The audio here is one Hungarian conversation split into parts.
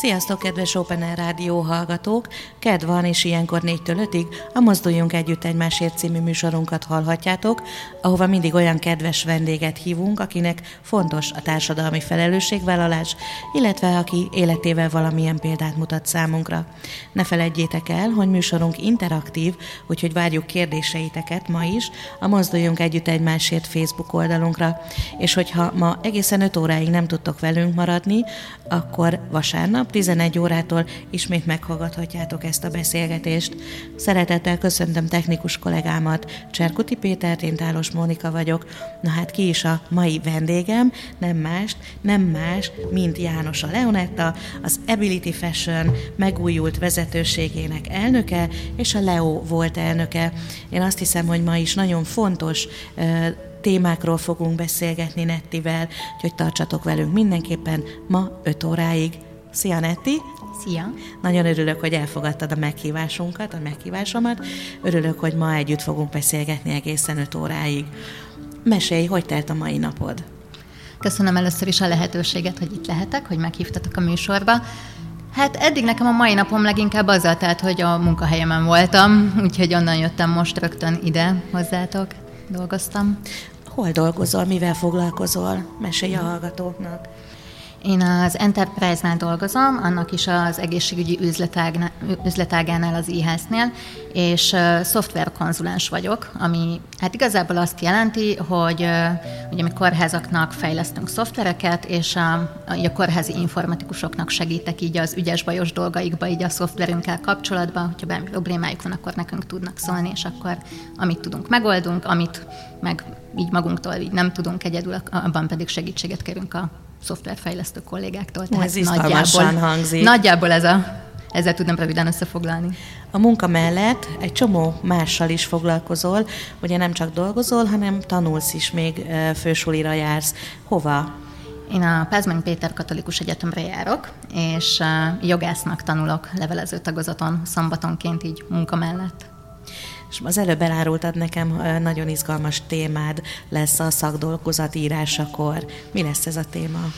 Sziasztok, kedves Open Air Rádió hallgatók! Kedv van, és ilyenkor 4-től 5-ig a Mozduljunk Együtt Egymásért című műsorunkat hallhatjátok, ahova mindig olyan kedves vendéget hívunk, akinek fontos a társadalmi felelősségvállalás, illetve aki életével valamilyen példát mutat számunkra. Ne felejtjétek el, hogy műsorunk interaktív, úgyhogy várjuk kérdéseiteket ma is a Mozduljunk Együtt Egymásért Facebook oldalunkra. És hogyha ma egészen 5 óráig nem tudtok velünk maradni, akkor vasárnap 11 órától ismét meghallgathatjátok ezt a beszélgetést. Szeretettel köszöntöm technikus kollégámat, Cserkuti Pétert, én Tálos Mónika vagyok. Na hát ki is a mai vendégem? Nem más, nem más, mint János a Leonetta, az Ability Fashion megújult vezetőségének elnöke, és a Leo volt elnöke. Én azt hiszem, hogy ma is nagyon fontos témákról fogunk beszélgetni Nettivel, úgyhogy tartsatok velünk mindenképpen ma 5 óráig. Szia Netti! Szia! Nagyon örülök, hogy elfogadtad a meghívásunkat, a meghívásomat. Örülök, hogy ma együtt fogunk beszélgetni egészen 5 óráig. Mesélj, hogy telt a mai napod? Köszönöm először is a lehetőséget, hogy itt lehetek, hogy meghívtatok a műsorba. Hát eddig nekem a mai napom leginkább azzal telt, hogy a munkahelyemen voltam, úgyhogy onnan jöttem most rögtön ide hozzátok, dolgoztam. Hol dolgozol, mivel foglalkozol? Mesélj a hallgatóknak. Én az Enterprise-nál dolgozom, annak is az egészségügyi üzletágánál, az IHS-nél, és uh, szoftverkonzulens vagyok, ami hát igazából azt jelenti, hogy uh, ugye mi kórházaknak fejlesztünk szoftvereket, és a, a kórházi informatikusoknak segítek így az ügyes-bajos dolgaikba, így a szoftverünkkel kapcsolatban, hogyha bármi problémájuk van, akkor nekünk tudnak szólni, és akkor amit tudunk, megoldunk, amit meg így magunktól így nem tudunk egyedül, abban pedig segítséget kérünk a szoftverfejlesztő kollégáktól. Tehát ez nagyjából, hangzik. Nagyjából ez a, ezzel tudnám röviden összefoglalni. A munka mellett egy csomó mással is foglalkozol, ugye nem csak dolgozol, hanem tanulsz is, még fősulira jársz. Hova? Én a Pázmány Péter Katolikus Egyetemre járok, és jogásznak tanulok levelező tagozaton szombatonként így munka mellett. És az előbb elárultad nekem, nagyon izgalmas témád lesz a szakdolgozat írásakor. Mi lesz ez a téma?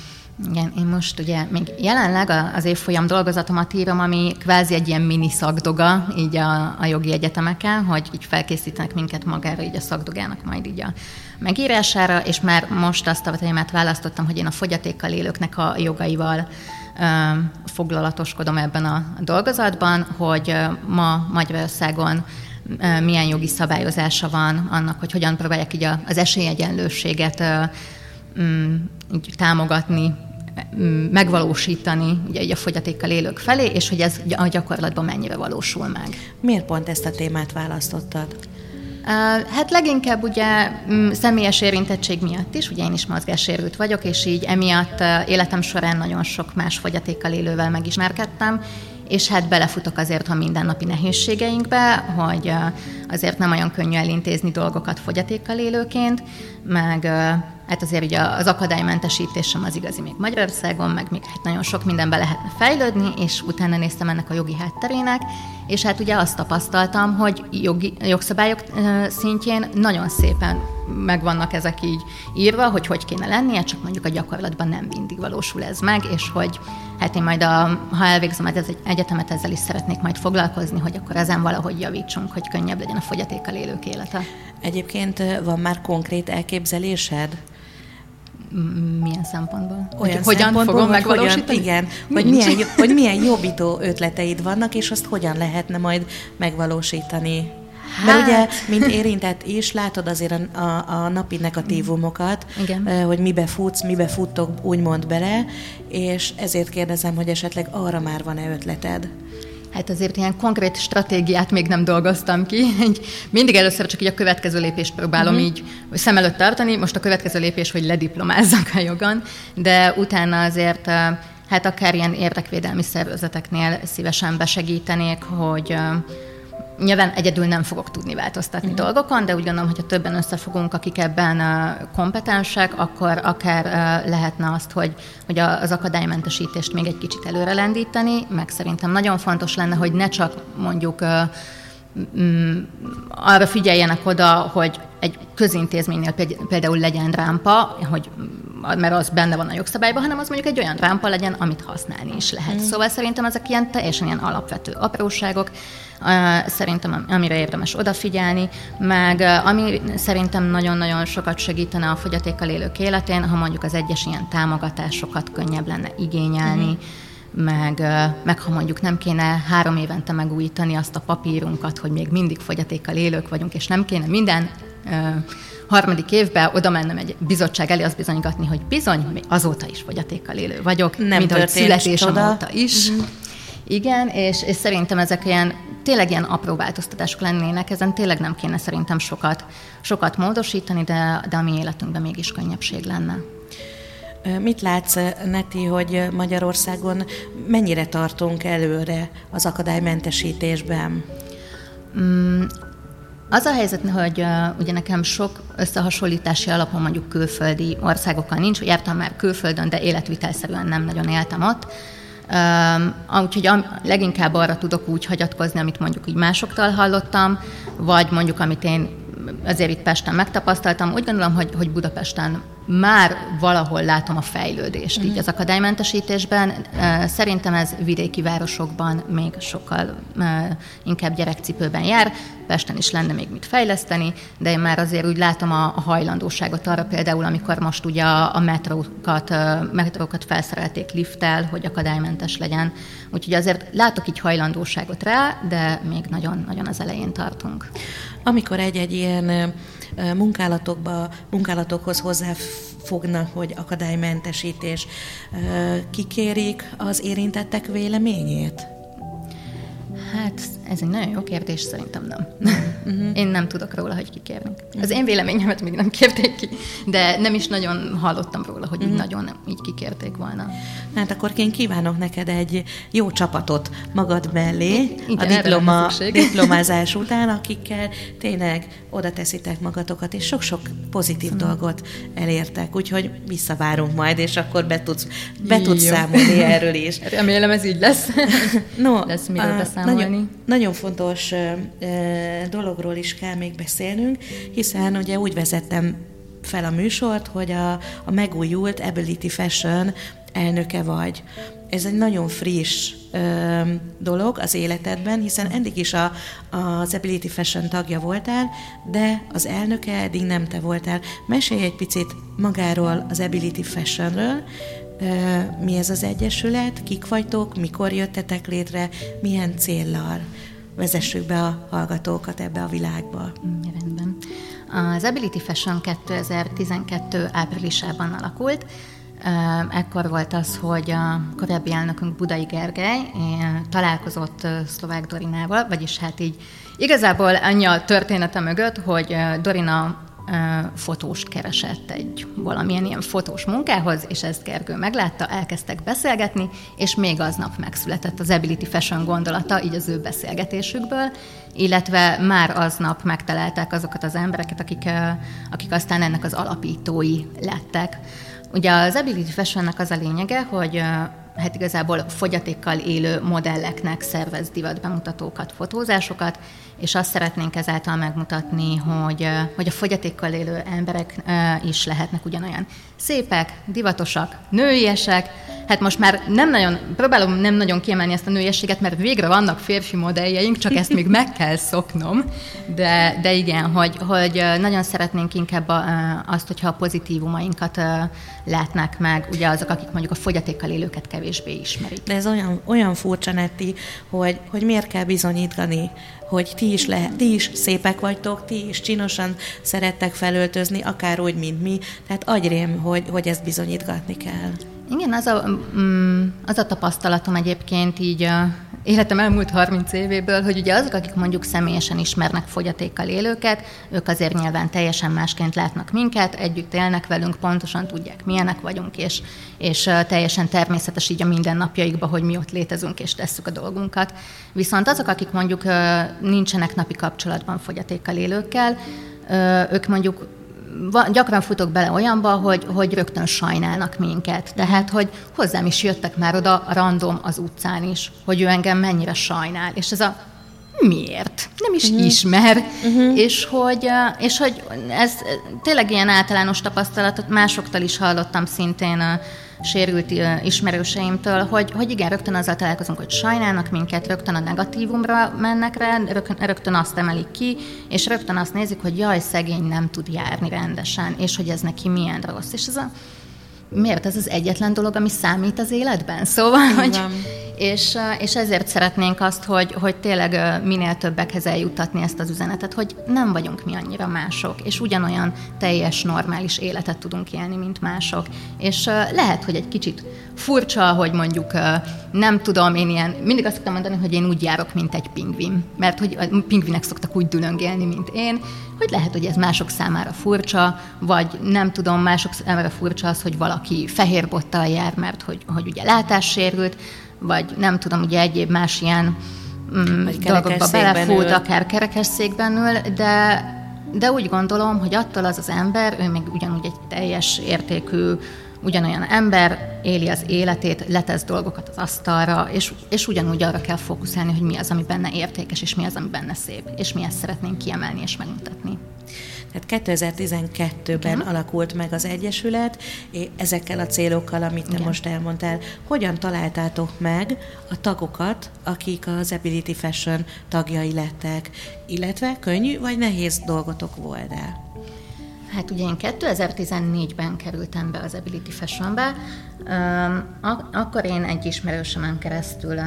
Igen, én most ugye még jelenleg az évfolyam dolgozatomat írom, ami kvázi egy ilyen mini szakdoga így a, a jogi egyetemeken, hogy így felkészítenek minket magára így a szakdogának majd így a megírására, és már most azt a témát választottam, hogy én a fogyatékkal élőknek a jogaival foglalatoskodom ebben a dolgozatban, hogy ma Magyarországon milyen jogi szabályozása van annak, hogy hogyan próbálják így az esélyegyenlőséget mm, így támogatni, mm, megvalósítani ugye így a fogyatékkal élők felé, és hogy ez a gyakorlatban mennyire valósul meg. Miért pont ezt a témát választottad? Hát leginkább ugye mm, személyes érintettség miatt is, ugye én is mozgássérült vagyok, és így emiatt életem során nagyon sok más fogyatékkal élővel megismerkedtem, és hát belefutok azért a mindennapi nehézségeinkbe, hogy azért nem olyan könnyű elintézni dolgokat fogyatékkal élőként, meg hát azért ugye az akadálymentesítés sem az igazi még Magyarországon, meg még hát nagyon sok mindenbe lehetne fejlődni, és utána néztem ennek a jogi hátterének, és hát ugye azt tapasztaltam, hogy jogi, jogszabályok szintjén nagyon szépen megvannak ezek így írva, hogy hogy kéne lennie, csak mondjuk a gyakorlatban nem mindig valósul ez meg, és hogy hát én majd, a, ha elvégzem az egyetemet, ezzel is szeretnék majd foglalkozni, hogy akkor ezen valahogy javítsunk, hogy könnyebb legyen a fogyatékkal élők élete. Egyébként van már konkrét elképzelésed? Milyen szempontból? Olyan hogy, hogyan fogom megvalósítani? Hogyan, igen, hogy milyen, hogy milyen jobbító ötleteid vannak, és azt hogyan lehetne majd megvalósítani? Hát. Mert ugye, mint érintett is, látod azért a, a, a napi negatívumokat, Igen. hogy mibe futsz, mibe futtok úgymond bele, és ezért kérdezem, hogy esetleg arra már van-e ötleted? Hát azért ilyen konkrét stratégiát még nem dolgoztam ki. Mindig először csak így a következő lépést próbálom uh-huh. így szem előtt tartani. Most a következő lépés, hogy lediplomázzak a jogon, de utána azért hát akár ilyen érdekvédelmi szervezeteknél szívesen besegítenék, hogy Nyilván egyedül nem fogok tudni változtatni uh-huh. dolgokon, de úgy gondolom, hogy ha többen összefogunk, akik ebben kompetensek, akkor akár lehetne azt, hogy, hogy az akadálymentesítést még egy kicsit előre lendíteni, meg szerintem nagyon fontos lenne, hogy ne csak mondjuk arra figyeljenek oda, hogy egy közintézménynél például legyen rámpa, hogy, mert az benne van a jogszabályban, hanem az mondjuk egy olyan rámpa legyen, amit használni is lehet. Mm. Szóval szerintem ezek ilyen teljesen ilyen alapvető apróságok, szerintem amire érdemes odafigyelni, meg ami szerintem nagyon-nagyon sokat segítene a fogyatékkal élők életén, ha mondjuk az egyes ilyen támogatásokat könnyebb lenne igényelni, mm meg, meg ha mondjuk nem kéne három évente megújítani azt a papírunkat, hogy még mindig fogyatékkal élők vagyunk, és nem kéne minden harmadik évben oda mennem egy bizottság elé azt bizonygatni, hogy bizony, még azóta is fogyatékkal élő vagyok, nem mint ahogy születésem óta is. Mm-hmm. Igen, és, és szerintem ezek ilyen tényleg ilyen apró változtatások lennének, ezen tényleg nem kéne szerintem sokat, sokat módosítani, de, de a mi életünkben mégis könnyebbség lenne. Mit látsz, Neti, hogy Magyarországon mennyire tartunk előre az akadálymentesítésben? Az a helyzet, hogy uh, ugye nekem sok összehasonlítási alapon mondjuk külföldi országokkal nincs, jártam már külföldön, de életvitelszerűen nem nagyon éltem ott. Um, úgyhogy a, leginkább arra tudok úgy hagyatkozni, amit mondjuk így másoktól hallottam, vagy mondjuk amit én azért itt Pesten megtapasztaltam. Úgy gondolom, hogy, hogy Budapesten már valahol látom a fejlődést uh-huh. így az akadálymentesítésben. Szerintem ez vidéki városokban még sokkal inkább gyerekcipőben jár. Pesten is lenne még mit fejleszteni, de én már azért úgy látom a, a hajlandóságot arra például, amikor most ugye a, a metrókat, metrókat felszerelték lifttel, hogy akadálymentes legyen. Úgyhogy azért látok így hajlandóságot rá, de még nagyon-nagyon az elején tartunk. Amikor egy-egy ilyen munkálatokba, munkálatokhoz hozzáfognak, hogy akadálymentesítés, kikérik az érintettek véleményét? Hát ez egy nagyon jó kérdés, szerintem nem. Uh-huh. Én nem tudok róla, hogy kikérnek. Az én véleményemet még nem kérték ki, de nem is nagyon hallottam róla, hogy uh-huh. nagyon nem, így kikérték volna. Hát akkor én kívánok neked egy jó csapatot magad mellé Igen, a diploma, diplomázás után, akikkel tényleg oda teszitek magatokat, és sok-sok pozitív Szóval. dolgot elértek, úgyhogy visszavárunk majd, és akkor be tudsz, be tudsz számolni erről is. Remélem ez így lesz. no, lesz miről beszámolni. Nagyon, nagyon fontos dologról is kell még beszélnünk, hiszen ugye úgy vezettem fel a műsort, hogy a, a megújult Ability Fashion elnöke vagy. Ez egy nagyon friss ö, dolog az életedben, hiszen eddig is a, az Ability Fashion tagja voltál, de az elnöke eddig nem te voltál. Mesélj egy picit magáról az Ability Fashionről, mi ez az egyesület, kik vagytok, mikor jöttetek létre, milyen céllal vezessük be a hallgatókat ebbe a világba. Mm, rendben. Az Ability Fashion 2012 áprilisában alakult. Ekkor volt az, hogy a korábbi elnökünk Budai Gergely találkozott Szlovák Dorinával, vagyis hát így igazából annyi a története mögött, hogy Dorina fotóst keresett egy valamilyen ilyen fotós munkához, és ezt Gergő meglátta, elkezdtek beszélgetni, és még aznap megszületett az Ability Fashion gondolata, így az ő beszélgetésükből, illetve már aznap megtalálták azokat az embereket, akik, akik aztán ennek az alapítói lettek. Ugye az Ability Fashionnek az a lényege, hogy hát igazából fogyatékkal élő modelleknek szervez divatbemutatókat, fotózásokat, és azt szeretnénk ezáltal megmutatni, hogy, hogy a fogyatékkal élő emberek is lehetnek ugyanolyan szépek, divatosak, nőiesek. Hát most már nem nagyon, próbálom nem nagyon kiemelni ezt a nőiességet, mert végre vannak férfi modelljeink, csak ezt még meg kell szoknom. De, de igen, hogy, hogy nagyon szeretnénk inkább azt, hogyha a pozitívumainkat látnák meg, ugye azok, akik mondjuk a fogyatékkal élőket kevésbé ismerik. De ez olyan, olyan furcsa, Netti, hogy, hogy miért kell bizonyítani, hogy ti is, lehet, ti is szépek vagytok, ti is csinosan szerettek felöltözni, akár úgy, mint mi. Tehát agyrém, hogy, hogy ezt bizonyítgatni kell. Igen, az a, mm, az a tapasztalatom egyébként így a életem elmúlt 30 évéből, hogy ugye azok, akik mondjuk személyesen ismernek fogyatékkal élőket, ők azért nyilván teljesen másként látnak minket, együtt élnek velünk, pontosan tudják, milyenek vagyunk, és, és teljesen természetes így a mindennapjaikban, hogy mi ott létezünk és tesszük a dolgunkat. Viszont azok, akik mondjuk nincsenek napi kapcsolatban fogyatékkal élőkkel, ők mondjuk gyakran futok bele olyanba, hogy, hogy rögtön sajnálnak minket. Tehát, hogy hozzám is jöttek már oda random az utcán is, hogy ő engem mennyire sajnál. És ez a miért? Nem is uh-huh. ismer. Uh-huh. És, hogy, és hogy ez tényleg ilyen általános tapasztalatot másoktól is hallottam szintén a sérült ismerőseimtől, hogy, hogy igen, rögtön azzal találkozunk, hogy sajnálnak minket, rögtön a negatívumra mennek rá, rögtön, azt emelik ki, és rögtön azt nézik, hogy jaj, szegény nem tud járni rendesen, és hogy ez neki milyen rossz. És ez a miért ez az egyetlen dolog, ami számít az életben? Szóval, hogy, és, és ezért szeretnénk azt, hogy, hogy tényleg minél többekhez eljutatni ezt az üzenetet, hogy nem vagyunk mi annyira mások, és ugyanolyan teljes, normális életet tudunk élni, mint mások. És lehet, hogy egy kicsit furcsa, hogy mondjuk nem tudom, én ilyen, mindig azt szoktam mondani, hogy én úgy járok, mint egy pingvin, mert hogy a pingvinek szoktak úgy dülöngélni, mint én, hogy lehet, hogy ez mások számára furcsa, vagy nem tudom, mások számára furcsa az, hogy valaki fehér bottal jár, mert hogy, hogy ugye látássérült, vagy nem tudom, ugye egyéb más ilyen mm, dolgokba belefut, ül. akár kerekesszékben ül, de, de úgy gondolom, hogy attól az az ember, ő még ugyanúgy egy teljes értékű, ugyanolyan ember, éli az életét, letesz dolgokat az asztalra, és, és ugyanúgy arra kell fókuszálni, hogy mi az, ami benne értékes, és mi az, ami benne szép, és mi ezt szeretnénk kiemelni és megmutatni. Tehát 2012-ben uh-huh. alakult meg az Egyesület, ezekkel a célokkal, amit te Igen. most elmondtál. Hogyan találtátok meg a tagokat, akik az Ability Fashion tagjai lettek, illetve könnyű vagy nehéz dolgotok volt el? Hát ugye én 2014-ben kerültem be az Ability Fashionbe, Ak- akkor én egy ismerősömen keresztül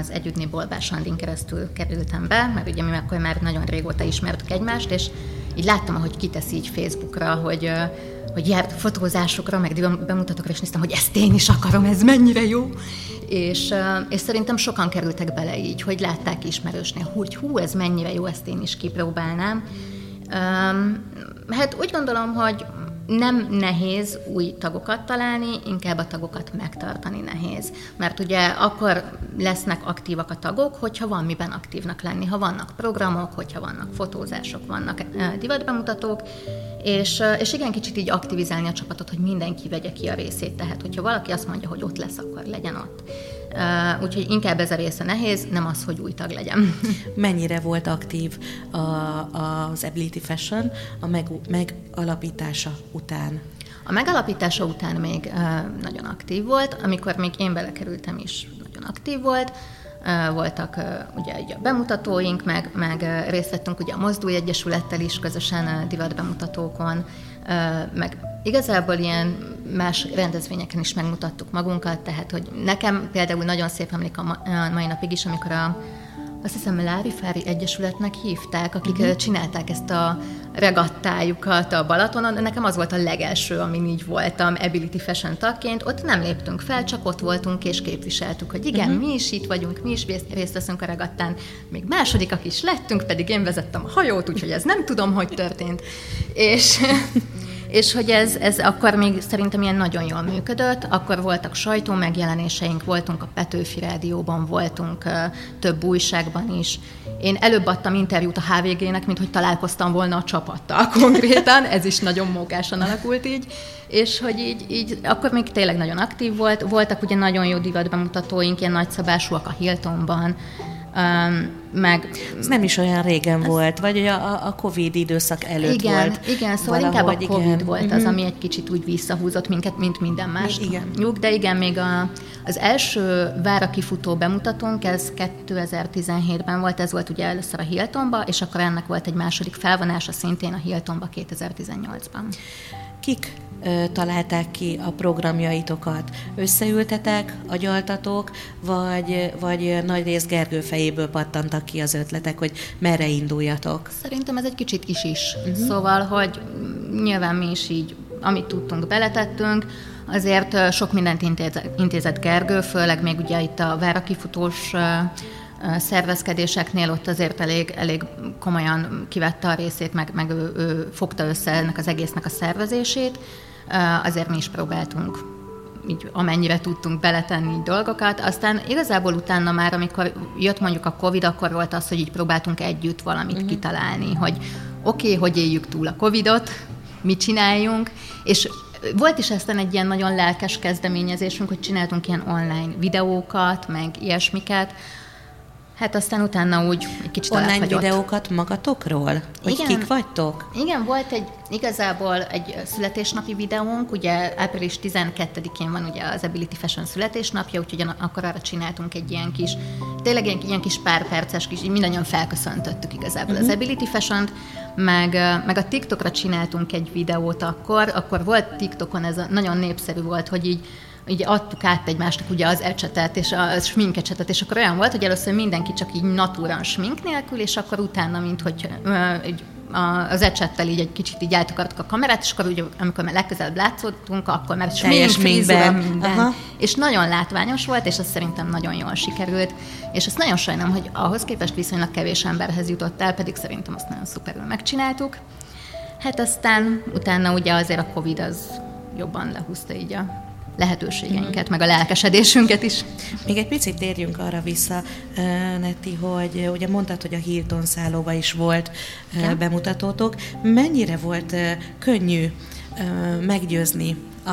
az együttné Bolbás Andin keresztül kerültem be, mert ugye mi akkor már nagyon régóta ismertük egymást, és így láttam, ahogy kiteszi így Facebookra, hogy, hogy járt fotózásokra, meg bemutatókra, és néztem, hogy ezt én is akarom, ez mennyire jó. És, és szerintem sokan kerültek bele így, hogy látták ismerősnél, hogy hú, ez mennyire jó, ezt én is kipróbálnám. Hát úgy gondolom, hogy nem nehéz új tagokat találni, inkább a tagokat megtartani nehéz. Mert ugye akkor lesznek aktívak a tagok, hogyha van miben aktívnak lenni, ha vannak programok, hogyha vannak fotózások, vannak divatbemutatók, és, és igen, kicsit így aktivizálni a csapatot, hogy mindenki vegye ki a részét. Tehát, hogyha valaki azt mondja, hogy ott lesz, akkor legyen ott. Uh, úgyhogy inkább ez a része nehéz, nem az, hogy új tag legyen. Mennyire volt aktív a, az Ability Fashion a meg, megalapítása után? A megalapítása után még uh, nagyon aktív volt, amikor még én belekerültem is nagyon aktív volt. Uh, voltak uh, ugye a bemutatóink, meg, meg uh, részt vettünk ugye a Mozdulj Egyesülettel is közösen uh, divat bemutatókon, meg igazából ilyen más rendezvényeken is megmutattuk magunkat, tehát hogy nekem például nagyon szép emlék a mai napig is, amikor a azt hiszem Fári Egyesületnek hívták, akik uh-huh. csinálták ezt a regattájukat a Balatonon. Nekem az volt a legelső, amin így voltam Ability Fashion tagként. Ott nem léptünk fel, csak ott voltunk és képviseltük, hogy igen, uh-huh. mi is itt vagyunk, mi is részt veszünk a regattán. Még másodikak is lettünk, pedig én vezettem a hajót, úgyhogy ez nem tudom, hogy történt. És és hogy ez, ez akkor még szerintem ilyen nagyon jól működött, akkor voltak sajtó megjelenéseink, voltunk a Petőfi Rádióban, voltunk több újságban is. Én előbb adtam interjút a HVG-nek, mint hogy találkoztam volna a csapattal konkrétan, ez is nagyon mókásan alakult így, és hogy így, így akkor még tényleg nagyon aktív volt, voltak ugye nagyon jó divatbemutatóink, ilyen nagyszabásúak a Hiltonban, Um, meg... Ez nem is olyan régen ez... volt, vagy a, a Covid időszak előtt igen, volt. Igen, szóval inkább a Covid igen. volt az, uh-huh. ami egy kicsit úgy visszahúzott minket, mint minden más. Igen. Nyug, de igen, még a, az első vára kifutó bemutatónk, ez 2017-ben volt, ez volt ugye először a Hiltonba, és akkor ennek volt egy második felvonása szintén a Hiltonba 2018-ban. Kik találták ki a programjaitokat? Összeültetek, agyaltatok, vagy, vagy nagy rész Gergő fejéből pattantak ki az ötletek, hogy merre induljatok? Szerintem ez egy kicsit is is. Uh-huh. Szóval, hogy nyilván mi is így, amit tudtunk, beletettünk, Azért sok mindent intézett Gergő, főleg még ugye itt a várakifutós szervezkedéseknél ott azért elég, elég komolyan kivette a részét, meg, meg ő, ő fogta össze ennek az egésznek a szervezését azért mi is próbáltunk így amennyire tudtunk beletenni dolgokat. Aztán igazából utána már, amikor jött mondjuk a Covid, akkor volt az, hogy így próbáltunk együtt valamit uh-huh. kitalálni, hogy oké, okay, hogy éljük túl a Covidot, mit csináljunk, és volt is aztán egy ilyen nagyon lelkes kezdeményezésünk, hogy csináltunk ilyen online videókat, meg ilyesmiket, Hát aztán utána úgy egy kicsit Online videókat magatokról? Hogy Igen. kik vagytok? Igen, volt egy igazából egy születésnapi videónk, ugye április 12-én van ugye az Ability Fashion születésnapja, úgyhogy akkor arra csináltunk egy ilyen kis, tényleg ilyen, ilyen kis pár perces kis, így mindannyian felköszöntöttük igazából uh-huh. az mhm. Ability Fashion-t, meg, meg a TikTokra csináltunk egy videót akkor, akkor volt TikTokon, ez a, nagyon népszerű volt, hogy így így adtuk át egymásnak ugye az ecsetet és a sminkecsetet, és akkor olyan volt, hogy először mindenki csak így natúran smink nélkül, és akkor utána, mint hogy egy az ecsettel így egy kicsit így eltakartuk a kamerát, és akkor ugye, amikor már legközelebb látszottunk, akkor már smink, frizura, minden. Aha. És nagyon látványos volt, és az szerintem nagyon jól sikerült. És azt nagyon sajnálom, hogy ahhoz képest viszonylag kevés emberhez jutott el, pedig szerintem azt nagyon szuperül megcsináltuk. Hát aztán utána ugye azért a Covid az jobban lehúzta így a lehetőségeinket, meg a lelkesedésünket is. Még egy picit térjünk arra vissza, Netti, hogy ugye mondtad, hogy a Hilton szállóba is volt ja. bemutatótok. Mennyire volt könnyű meggyőzni a,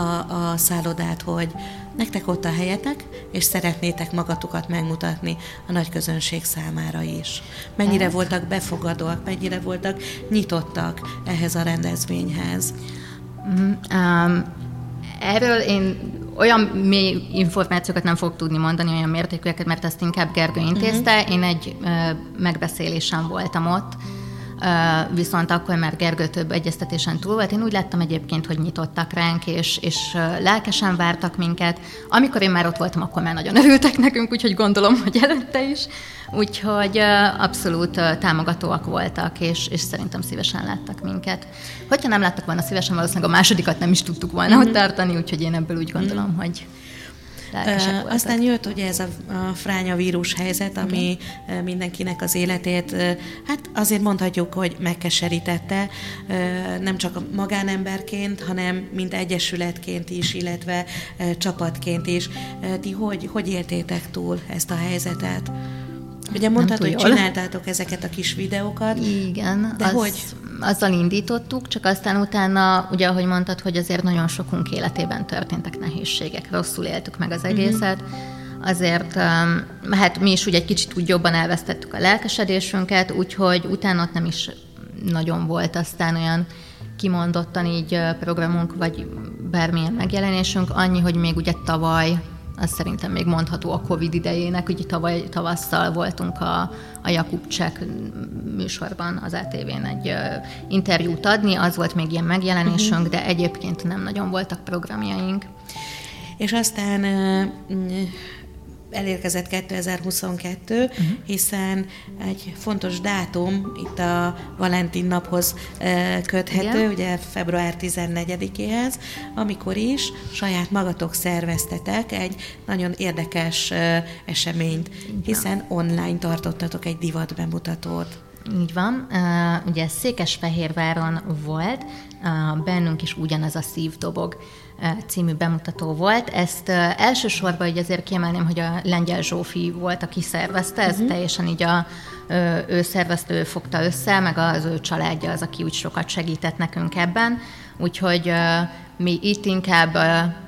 a szállodát, hogy nektek ott a helyetek, és szeretnétek magatokat megmutatni a nagy közönség számára is. Mennyire voltak befogadóak, mennyire voltak nyitottak ehhez a rendezvényhez? Um, erről én olyan mély információkat nem fogok tudni mondani, olyan mértékűeket, mert ezt inkább Gergő intézte. Uh-huh. Én egy uh, megbeszélésen voltam ott, Uh, viszont akkor már Gergő több egyeztetésen túl volt. Én úgy láttam egyébként, hogy nyitottak ránk, és, és lelkesen vártak minket. Amikor én már ott voltam, akkor már nagyon örültek nekünk, úgyhogy gondolom, hogy előtte is. Úgyhogy abszolút támogatóak voltak, és, és szerintem szívesen láttak minket. Hogyha nem láttak volna szívesen, valószínűleg a másodikat nem is tudtuk volna mm-hmm. ott tartani, úgyhogy én ebből úgy gondolom, mm-hmm. hogy Uh, aztán jött ugye ez a, a fránya vírus helyzet, ami uh, mindenkinek az életét, hát azért mondhatjuk, hogy megkeserítette, nem csak magánemberként, hanem mint egyesületként is, illetve csapatként is. Ti hogy, hogy éltétek túl ezt a helyzetet? Ugye mondtad, hogy csináltátok ezeket a kis videókat. Igen. De az, hogy? Azzal indítottuk, csak aztán utána, ugye ahogy mondtad, hogy azért nagyon sokunk életében történtek nehézségek, rosszul éltük meg az mhm. egészet. Azért, hát mi is ugye egy kicsit úgy jobban elvesztettük a lelkesedésünket, úgyhogy utána ott nem is nagyon volt aztán olyan kimondottan így programunk, vagy bármilyen megjelenésünk, annyi, hogy még ugye tavaly az szerintem még mondható a Covid idejének, ugye tavaly tavasszal voltunk a, a Jakub Csek műsorban az ATV-n egy uh, interjút adni, az volt még ilyen megjelenésünk, uh-huh. de egyébként nem nagyon voltak programjaink. És aztán elérkezett 2022, uh-huh. Mhm. hiszen egy fontos dátum itt a Valentin naphoz köthető, Igen. ugye február 14-éhez, amikor is saját magatok szerveztetek egy nagyon érdekes eseményt, hiszen online tartottatok egy divat bemutatót. Így van. Uh, ugye Székesfehérváron volt, uh, bennünk is ugyanaz a szívdobog című bemutató volt. Ezt elsősorban így azért kiemelném, hogy a Lengyel Zsófi volt, aki szervezte, ez uh-huh. teljesen így a, ő szervezte, ő fogta össze, meg az ő családja az, aki úgy sokat segített nekünk ebben. Úgyhogy mi itt inkább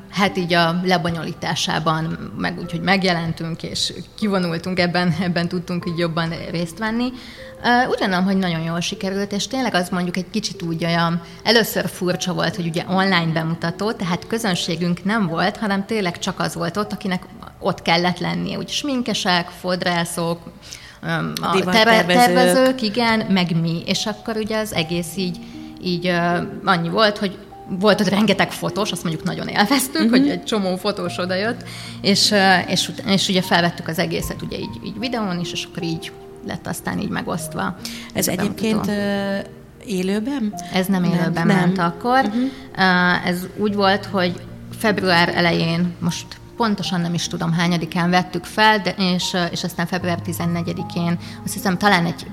hát így a lebonyolításában, meg úgy, hogy megjelentünk és kivonultunk ebben, ebben tudtunk így jobban részt venni. Úgy gondolom, hogy nagyon jól sikerült, és tényleg az mondjuk egy kicsit úgy olyan, először furcsa volt, hogy ugye online bemutató, tehát közönségünk nem volt, hanem tényleg csak az volt ott, akinek ott kellett lennie, úgy sminkesek, fodrászok, a terve, tervezők, igen, meg mi, és akkor ugye az egész így, így annyi volt, hogy volt ott rengeteg fotós, azt mondjuk nagyon élveztük, uh-huh. hogy egy csomó fotós odajött, és, és, és ugye felvettük az egészet ugye így, így videón is, és akkor így lett aztán így megosztva. Ez egyébként ö, élőben? Ez nem élőben nem, ment nem. akkor. Uh-huh. Ez úgy volt, hogy február elején, most pontosan nem is tudom hányadikán vettük fel, de, és, és aztán február 14-én, azt hiszem talán egy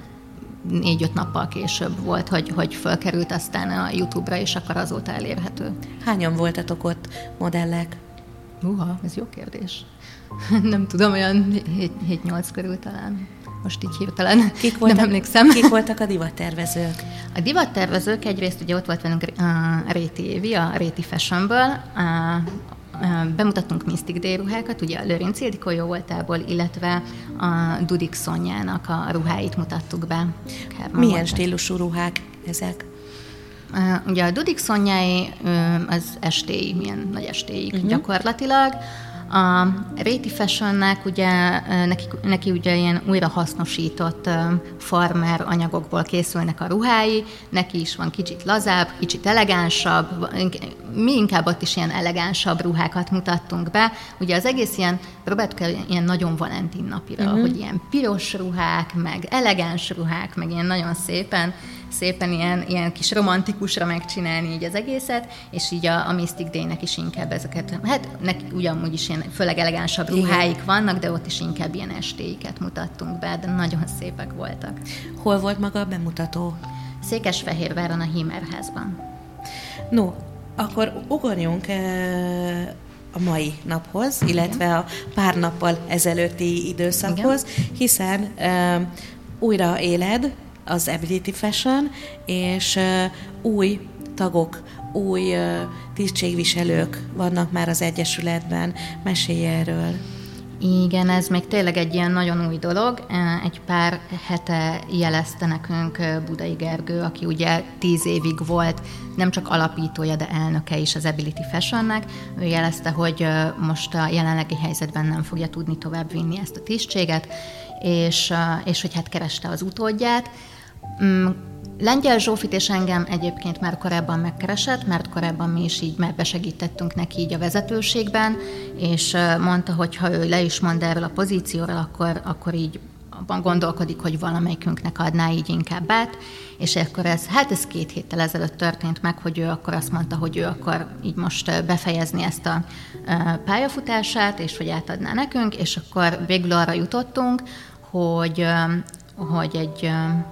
négy-öt nappal később volt, hogy, hogy fölkerült aztán a YouTube-ra, és akkor azóta elérhető. Hányan voltatok ott modellek? Uha, ez jó kérdés. nem tudom, olyan 7-8 körül talán most így hirtelen kik voltak, nem emlékszem. Kik voltak a divattervezők? A divattervezők egyrészt ugye ott volt velünk a Réti Évi, a Réti Fashionből, bemutattunk Mystic Day ruhákat, ugye a Lőrinc Ildikó jó voltából, illetve a Dudik Szonyának a ruháit mutattuk be. Kármán Milyen voltak. stílusú ruhák ezek? Ugye a Dudik Szonyái az estéi, milyen nagy estéik uh-huh. gyakorlatilag. A Réti Fashionnek ugye, neki, neki ugye ilyen újra hasznosított farmer anyagokból készülnek a ruhái, neki is van kicsit lazább, kicsit elegánsabb, mi inkább ott is ilyen elegánsabb ruhákat mutattunk be. Ugye az egész ilyen, Robertka ilyen nagyon Valentin napira, uh-huh. hogy ilyen piros ruhák, meg elegáns ruhák, meg ilyen nagyon szépen szépen ilyen, ilyen kis romantikusra megcsinálni így az egészet, és így a, a Mystic Day-nek is inkább ezeket, hát neki ugyanúgy is ilyen főleg elegánsabb ruháik vannak, de ott is inkább ilyen estéiket mutattunk be, de nagyon szépek voltak. Hol volt maga a bemutató? Székesfehérváron a Hímerházban. No, akkor ugorjunk eh, a mai naphoz, illetve a pár nappal ezelőtti időszakhoz, hiszen uh, újra éled az Ability Fashion, és új tagok, új tisztségviselők vannak már az Egyesületben. Mesélj erről. Igen, ez még tényleg egy ilyen nagyon új dolog. Egy pár hete jelezte nekünk Budai Gergő, aki ugye tíz évig volt nem csak alapítója, de elnöke is az Ability Fashionnek. Ő jelezte, hogy most a jelenlegi helyzetben nem fogja tudni tovább vinni ezt a tisztséget, és, és hogy hát kereste az utódját. Mm, Lengyel Zsófit és engem egyébként már korábban megkeresett, mert korábban mi is így már besegítettünk neki így a vezetőségben, és mondta, hogy ha ő le is mond erről a pozícióról, akkor, akkor így abban gondolkodik, hogy valamelyikünknek adná így inkább át, és akkor ez, hát ez két héttel ezelőtt történt meg, hogy ő akkor azt mondta, hogy ő akkor így most befejezni ezt a pályafutását, és hogy átadná nekünk, és akkor végül arra jutottunk, hogy hogy egy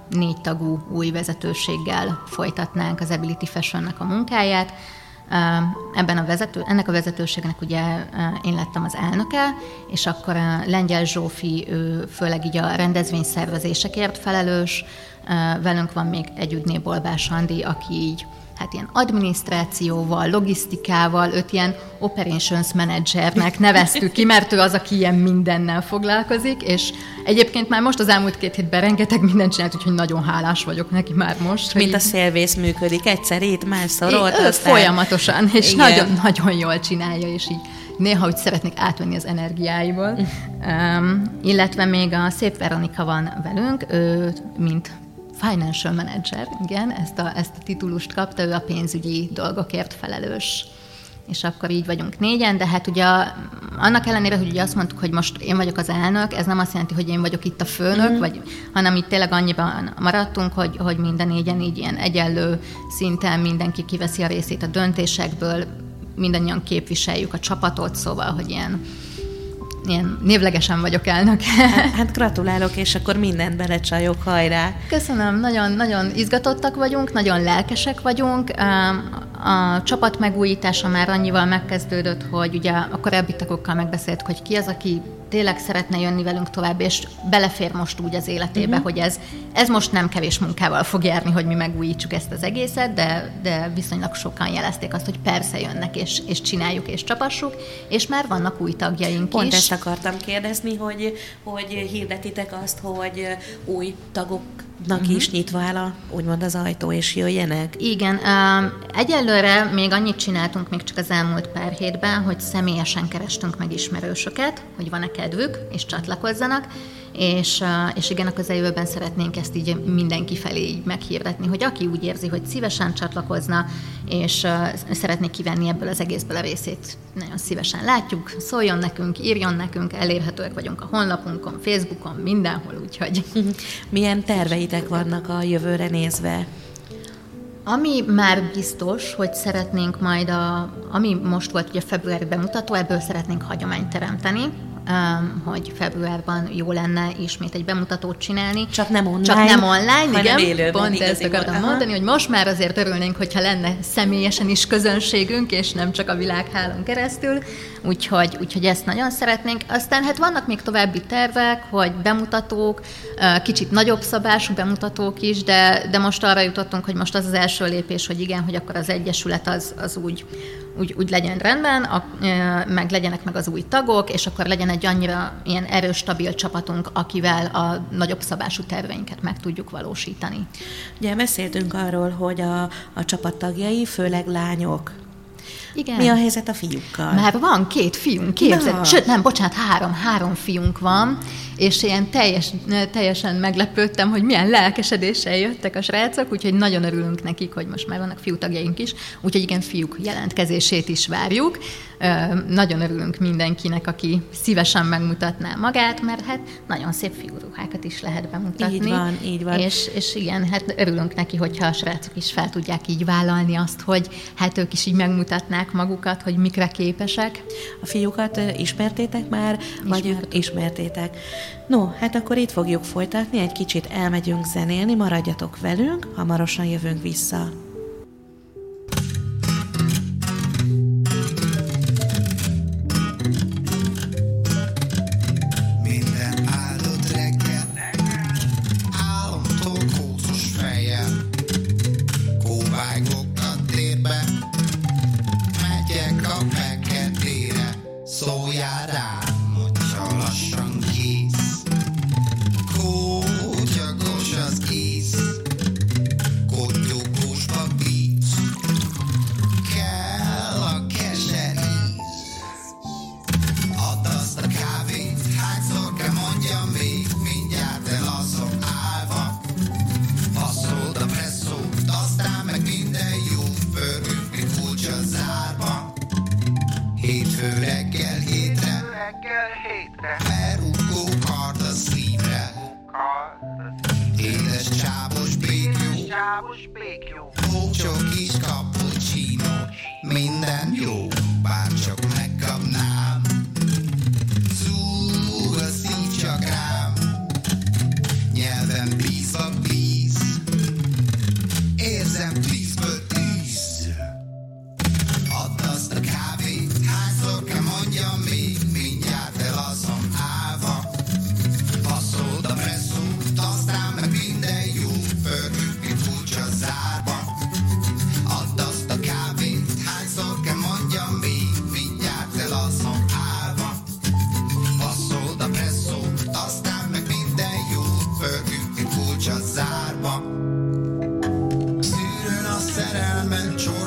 négy tagú új vezetőséggel folytatnánk az Ability Fashionnek a munkáját. Ebben a vezető, ennek a vezetőségnek ugye én lettem az elnöke, és akkor a Lengyel Zsófi, ő főleg így a rendezvényszervezésekért felelős, velünk van még együttné Bolbás Andi, aki így hát ilyen adminisztrációval, logisztikával, őt ilyen operations managernek neveztük ki, mert ő az, aki ilyen mindennel foglalkozik, és egyébként már most az elmúlt két hétben rengeteg mindent csinált, úgyhogy nagyon hálás vagyok neki már most. Mint a szélvész működik, egyszer itt, másszor ott, aztán... Folyamatosan, és nagyon-nagyon jól csinálja, és így néha úgy szeretnék átvenni az energiáiból. um, illetve még a Szép Veronika van velünk, ő mint financial manager, igen, ezt a, ezt a titulust kapta, ő a pénzügyi dolgokért felelős. És akkor így vagyunk négyen, de hát ugye annak ellenére, hogy ugye azt mondtuk, hogy most én vagyok az elnök, ez nem azt jelenti, hogy én vagyok itt a főnök, mm-hmm. vagy, hanem itt tényleg annyiban maradtunk, hogy, hogy minden négyen így ilyen egyenlő szinten mindenki kiveszi a részét a döntésekből, mindannyian képviseljük a csapatot, szóval, hogy ilyen ilyen névlegesen vagyok elnök. Hát, hát gratulálok, és akkor mindent belecsajok, hajrá! Köszönöm, nagyon, nagyon izgatottak vagyunk, nagyon lelkesek vagyunk. A csapat megújítása már annyival megkezdődött, hogy ugye a korábbi tagokkal megbeszélt, hogy ki az, aki tényleg szeretne jönni velünk tovább, és belefér most úgy az életébe, uh-huh. hogy ez, ez most nem kevés munkával fog járni, hogy mi megújítsuk ezt az egészet, de, de viszonylag sokan jelezték azt, hogy persze jönnek, és, és csináljuk, és csapassuk, és már vannak új tagjaink Pont is. ezt akartam kérdezni, hogy, hogy hirdetitek azt, hogy új tagok uh-huh. is nyitva áll a, úgymond az ajtó, és jöjjenek? Igen. Um, egyelőre még annyit csináltunk még csak az elmúlt pár hétben, hogy személyesen kerestünk meg ismerősöket, hogy van-e kedvük, és csatlakozzanak, és, és igen, a közeljövőben szeretnénk ezt így mindenki felé így meghirdetni, hogy aki úgy érzi, hogy szívesen csatlakozna, és szeretnék kivenni ebből az egészből a részét, nagyon szívesen látjuk, szóljon nekünk, írjon nekünk, elérhetőek vagyunk a honlapunkon, Facebookon, mindenhol, úgyhogy... Milyen terveitek vannak a jövőre nézve? Ami már biztos, hogy szeretnénk majd a, ami most volt ugye februári bemutató, ebből szeretnénk hagyományt teremteni, hogy februárban jó lenne ismét egy bemutatót csinálni. Csak nem online. Csak nem online, igen. Élőben, Pont ezt akartam aha. mondani, hogy most már azért örülnénk, hogyha lenne személyesen is közönségünk, és nem csak a világhálón keresztül. Úgyhogy, úgyhogy ezt nagyon szeretnénk. Aztán hát vannak még további tervek, hogy bemutatók, kicsit nagyobb szabású bemutatók is, de, de most arra jutottunk, hogy most az az első lépés, hogy igen, hogy akkor az Egyesület az, az úgy úgy, úgy legyen rendben, a, meg legyenek meg az új tagok, és akkor legyen egy annyira ilyen erős, stabil csapatunk, akivel a nagyobb szabású terveinket meg tudjuk valósítani. Ugye beszéltünk arról, hogy a, a csapattagjai főleg lányok, igen. Mi a helyzet a fiúkkal? Már van két fiunk, képzeld. Sőt, nem, bocsánat, három, három fiunk van, és ilyen teljes, teljesen meglepődtem, hogy milyen lelkesedéssel jöttek a srácok, úgyhogy nagyon örülünk nekik, hogy most már vannak fiútagjaink is, úgyhogy igen, fiúk jelentkezését is várjuk. Nagyon örülünk mindenkinek, aki szívesen megmutatná magát, mert hát nagyon szép fiúruhákat is lehet bemutatni. Így van, így van. És, és igen, hát örülünk neki, hogyha a srácok is fel tudják így vállalni azt, hogy hát ők is így megmutatnák magukat, hogy mikre képesek. A fiúkat ismertétek már, Ismertük. vagy ismertétek? No, hát akkor itt fogjuk folytatni, egy kicsit elmegyünk zenélni, maradjatok velünk, hamarosan jövünk vissza. man, George.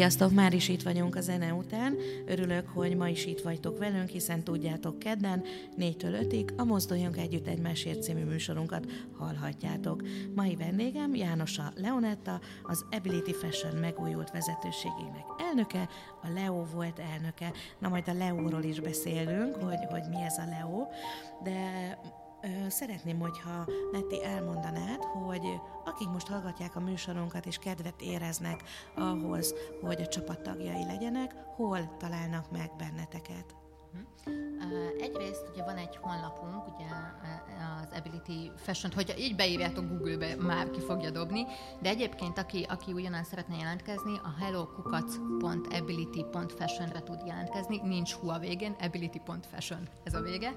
Sziasztok, már is itt vagyunk a zene után. Örülök, hogy ma is itt vagytok velünk, hiszen tudjátok, kedden 4-től 5-ig a Mozduljunk Együtt Egymásért című műsorunkat hallhatjátok. Mai vendégem Jánosa Leonetta, az Ability Fashion megújult vezetőségének elnöke, a Leo volt elnöke. Na majd a Leóról is beszélünk, hogy, hogy mi ez a Leo, de Szeretném, hogyha Netti elmondanád, hogy akik most hallgatják a műsorunkat és kedvet éreznek ahhoz, hogy a csapattagjai legyenek, hol találnak meg benneteket? Egyrészt ugye van egy honlapunk, ugye az Ability Fashion, hogy így beírjátok Google-be, már ki fogja dobni, de egyébként aki, aki ugyanán szeretne jelentkezni, a hellokukac.ability.fashion-re tud jelentkezni, nincs hu a végén, ability.fashion ez a vége,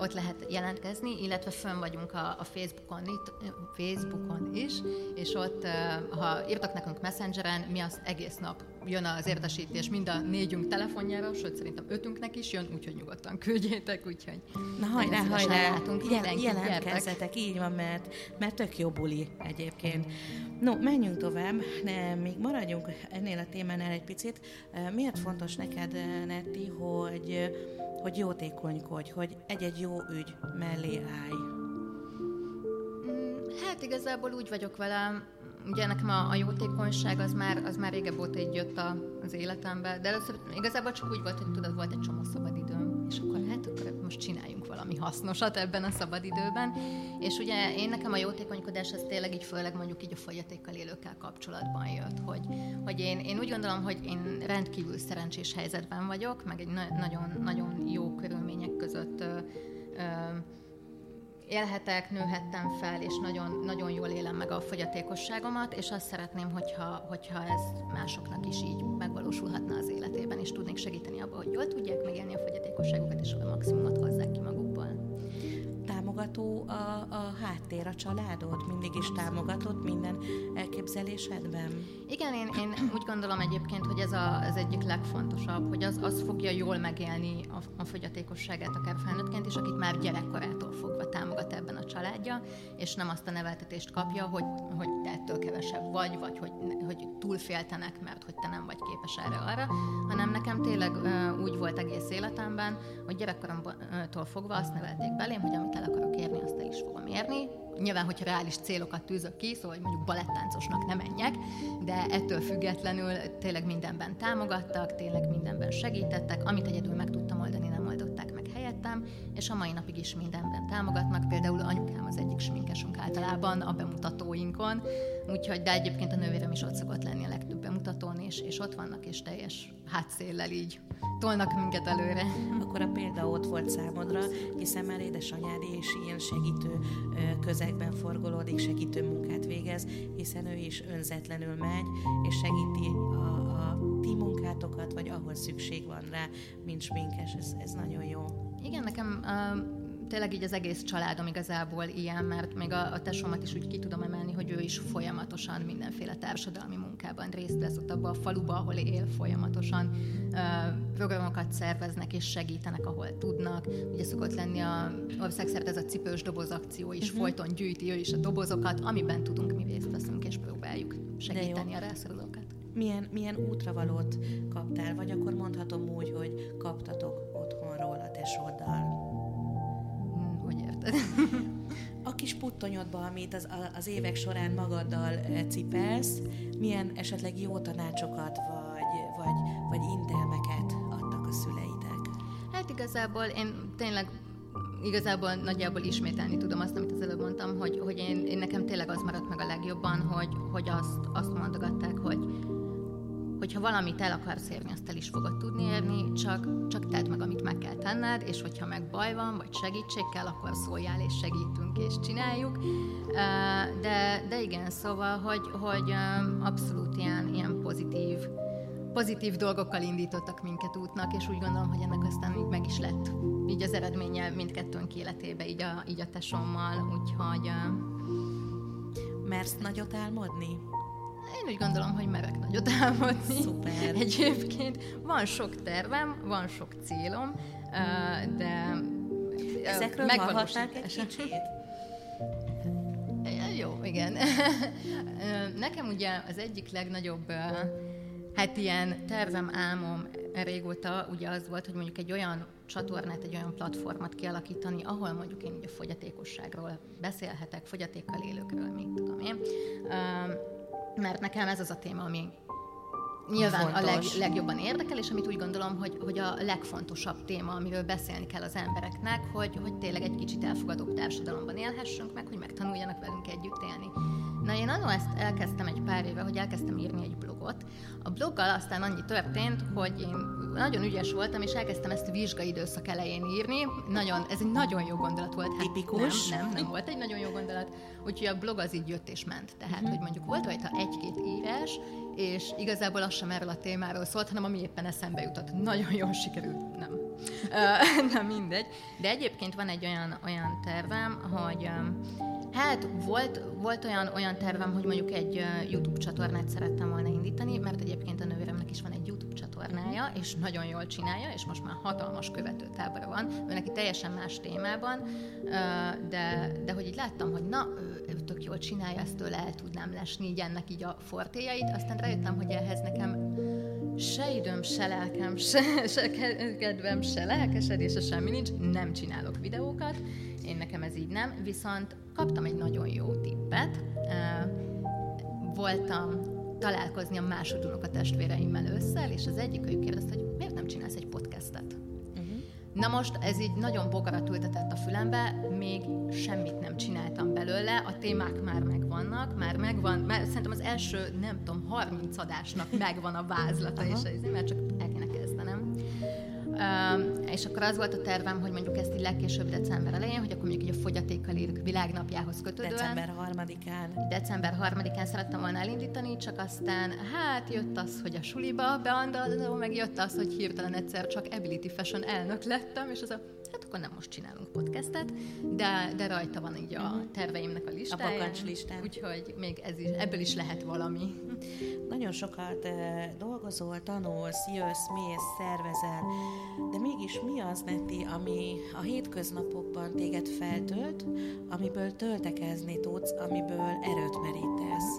ott lehet jelentkezni, illetve fönn vagyunk a, a Facebookon, itt, Facebookon is, és ott, ha írtak nekünk Messengeren, mi az egész nap jön az értesítés mind a négyünk telefonjára, sőt szerintem ötünknek is jön, úgyhogy nyugodtan küldjétek, úgyhogy Na hajrá, hajrá, látunk, Jel- jelentkezzetek, így van, mert, mert tök jó buli egyébként. No, menjünk tovább, de még maradjunk ennél a témánál egy picit. Miért fontos neked, Netti, hogy, hogy jótékonykodj, hogy egy-egy jó ügy mellé állj? Mm, hát igazából úgy vagyok vele, ugye nekem a, a jótékonyság az már, az már régebb óta így jött a, az életembe, de először igazából csak úgy volt, hogy tudod, volt egy csomó szabadidőm, és akkor hát akkor most csináljunk valami hasznosat ebben a szabadidőben. És ugye én nekem a jótékonykodás az tényleg így főleg mondjuk így a fogyatékkal élőkkel kapcsolatban jött, hogy, hogy én, én úgy gondolom, hogy én rendkívül szerencsés helyzetben vagyok, meg egy na- nagyon, nagyon jó körülmények között ö, ö, élhetek, nőhettem fel, és nagyon, nagyon jól élem meg a fogyatékosságomat, és azt szeretném, hogyha, hogyha ez másoknak is így megvalósulhatna az életében, és tudnék segíteni abban, hogy jól tudják megélni a fogyatékosságukat, és a maximumot hozzák támogató a, a háttér, a családod? Mindig is támogatott minden elképzelésedben? Igen, én, én úgy gondolom egyébként, hogy ez a, az egyik legfontosabb, hogy az, az fogja jól megélni a, a fogyatékosságát akár felnőttként is, akit már gyerekkorától fogva támogat ebben a családja, és nem azt a neveltetést kapja, hogy, hogy te ettől kevesebb vagy, vagy hogy, hogy túlféltenek, mert hogy te nem vagy képes erre arra, hanem nekem tényleg úgy volt egész életemben, hogy gyerekkoromtól fogva azt nevelték belém, hogy amit el akarok érni, azt el is fogom érni. Nyilván, hogyha reális célokat tűzök ki, szóval, hogy mondjuk balettáncosnak nem menjek, de ettől függetlenül tényleg mindenben támogattak, tényleg mindenben segítettek, amit egyedül meg tudtam oldani, nem oldották meg helyettem, és a mai napig is mindenben támogatnak. Például anyukám az egyik sminkesünk általában a bemutatóinkon, úgyhogy, de egyébként a nővérem is ott szokott lenni a legtöbb bemutatón, és, és ott vannak, és teljes hátszéllel így tolnak minket előre. Akkor a példa ott volt számodra, hiszen már édesanyád is ilyen segítő közegben forgolódik, segítő munkát végez, hiszen ő is önzetlenül megy, és segíti a, a ti munkátokat, vagy ahol szükség van rá, mint sminkes. Ez, ez nagyon jó. Igen, nekem uh, tényleg így az egész családom igazából ilyen, mert még a, a tesómat is úgy ki tudom emelni, hogy ő is folyamatosan mindenféle társadalmi munkában részt vesz ott abban a faluba, ahol él folyamatosan. Programokat szerveznek és segítenek, ahol tudnak. Ugye szokott lenni a országszerte ez a cipős doboz akció is, uh-huh. folyton gyűjti ő is a dobozokat, amiben tudunk mi részt veszünk, és próbáljuk segíteni a rászorulókat. Milyen, milyen útravalót kaptál, vagy akkor mondhatom úgy, hogy kaptatok otthonról a tesóddal? A kis puttonyodba, amit az, az évek során magaddal eh, cipelsz, milyen esetleg jó tanácsokat vagy, vagy, vagy intelmeket adtak a szüleitek? Hát igazából én tényleg igazából nagyjából ismételni tudom azt, amit az előbb mondtam, hogy, hogy én, én nekem tényleg az maradt meg a legjobban, hogy, hogy azt, azt mondogatták, hogy hogyha valamit el akarsz érni, azt el is fogod tudni érni, csak, csak tedd meg, amit meg kell tenned, és hogyha meg baj van, vagy segítség kell, akkor szóljál, és segítünk, és csináljuk. De, de igen, szóval, hogy, hogy abszolút ilyen, ilyen pozitív, pozitív dolgokkal indítottak minket útnak, és úgy gondolom, hogy ennek aztán így meg is lett így az eredménye mindkettőnk életébe, így a, így a tesommal, úgyhogy... Mersz nagyot álmodni? Én úgy gondolom, hogy merek nagyot álmodni. Szuper. Egyébként van sok tervem, van sok célom, de Ezekről hallhatnánk egy kicsit? Jó, igen. Nekem ugye az egyik legnagyobb hát ilyen tervem, álmom régóta ugye az volt, hogy mondjuk egy olyan csatornát, egy olyan platformot kialakítani, ahol mondjuk én ugye fogyatékosságról beszélhetek, fogyatékkal élőkről, mit tudom én mert nekem ez az a téma, ami nyilván a leg, legjobban érdekel, és amit úgy gondolom, hogy, hogy a legfontosabb téma, amiről beszélni kell az embereknek, hogy, hogy tényleg egy kicsit elfogadóbb társadalomban élhessünk, meg hogy megtanuljanak velünk együtt élni. Na én annól ezt elkezdtem egy pár éve, hogy elkezdtem írni egy blogot. A bloggal aztán annyi történt, hogy én nagyon ügyes voltam, és elkezdtem ezt a vizsgai időszak elején írni. Nagyon, ez egy nagyon jó gondolat volt. Hát Tipikus. Nem, nem, nem volt egy nagyon jó gondolat. Úgyhogy a blog az így jött és ment. Tehát, mm-hmm. hogy mondjuk volt rajta egy-két írás, és igazából az sem erről a témáról szólt, hanem ami éppen eszembe jutott. Nagyon jól sikerült, nem. nem mindegy. De egyébként van egy olyan, olyan tervem, hogy Hát volt, volt olyan, olyan tervem, hogy mondjuk egy YouTube csatornát szerettem volna indítani, mert egyébként a nővéremnek is van egy csatornája, és nagyon jól csinálja, és most már hatalmas követőtábora van, ő neki teljesen más témában, de, de hogy így láttam, hogy na, ő, ő tök jól csinálja, ezt tőle el tudnám lesni, így ennek így a fortéjait, aztán rájöttem, hogy ehhez nekem se időm, se lelkem, se, se kedvem, se lelkesedése, semmi nincs, nem csinálok videókat, én nekem ez így nem, viszont kaptam egy nagyon jó tippet. Voltam találkozni a másodunok a testvéreimmel ősszel, és az egyik ők kérdezte, hogy miért nem csinálsz egy podcastet? Uh-huh. Na most ez így nagyon bogarat ültetett a fülembe, még semmit nem csináltam belőle, a témák már megvannak, már megvan, már szerintem az első, nem tudom, 30 adásnak megvan a vázlata, és ez, mert csak el és akkor az volt a tervem, hogy mondjuk ezt így legkésőbb december elején, hogy akkor mondjuk így a fogyatékkal ír világnapjához kötődően. December harmadikán. December harmadikán szerettem volna elindítani, csak aztán hát jött az, hogy a suliba beandalom, meg jött az, hogy hirtelen egyszer csak Ability Fashion elnök lettem, és az a hát akkor nem most csinálunk podcastet, de, de rajta van így a mhm. terveimnek a listája. A bakancs listán. Úgyhogy még ez is, ebből is lehet valami. Nagyon sokat dolgozol, tanulsz, jössz, mész, szervezel, mégis mi az, Neti, ami a hétköznapokban téged feltölt, amiből töltekezni tudsz, amiből erőt merítesz?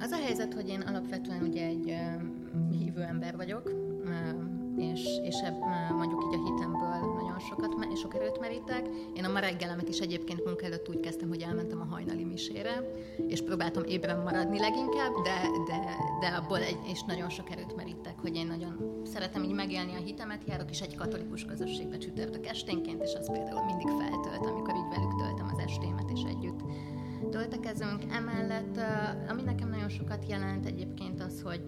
Az a helyzet, hogy én alapvetően ugye egy hívő ember vagyok, és, és ebb, mondjuk így a hitemből nagyon sokat, sok erőt merítek. Én a ma reggelemet is egyébként munka előtt úgy kezdtem, hogy elmentem a hajnali misére, és próbáltam ébren maradni leginkább, de, de, de abból egy, és nagyon sok erőt merítek, hogy én nagyon szeretem így megélni a hitemet, járok is egy katolikus közösségbe csütörtök esténként, és az például mindig feltölt, amikor így velük töltem az estémet, és együtt töltekezünk. Emellett, ami nekem nagyon sokat jelent egyébként az, hogy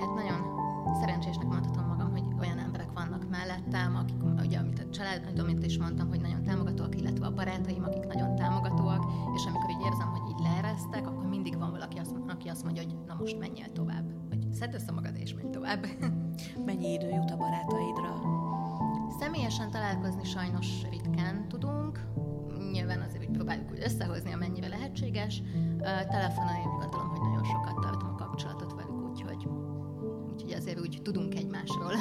hát nagyon szerencsésnek mondhatom magam, hogy olyan emberek vannak mellettem, akik, ugye, amit a család, amit is mondtam, hogy nagyon támogatóak, illetve a barátaim, akik nagyon támogatóak, és amikor így érzem, hogy így leeresztek, akkor mindig van valaki, azt, aki azt mondja, hogy na most menj el tovább, hogy szedd össze magad és menj tovább. Mennyi idő jut a barátaidra? Személyesen találkozni sajnos ritkán tudunk, nyilván azért úgy próbáljuk úgy összehozni, amennyire lehetséges. Telefonon én gondolom, hogy nagyon sokat tartom azért úgy tudunk egymásról.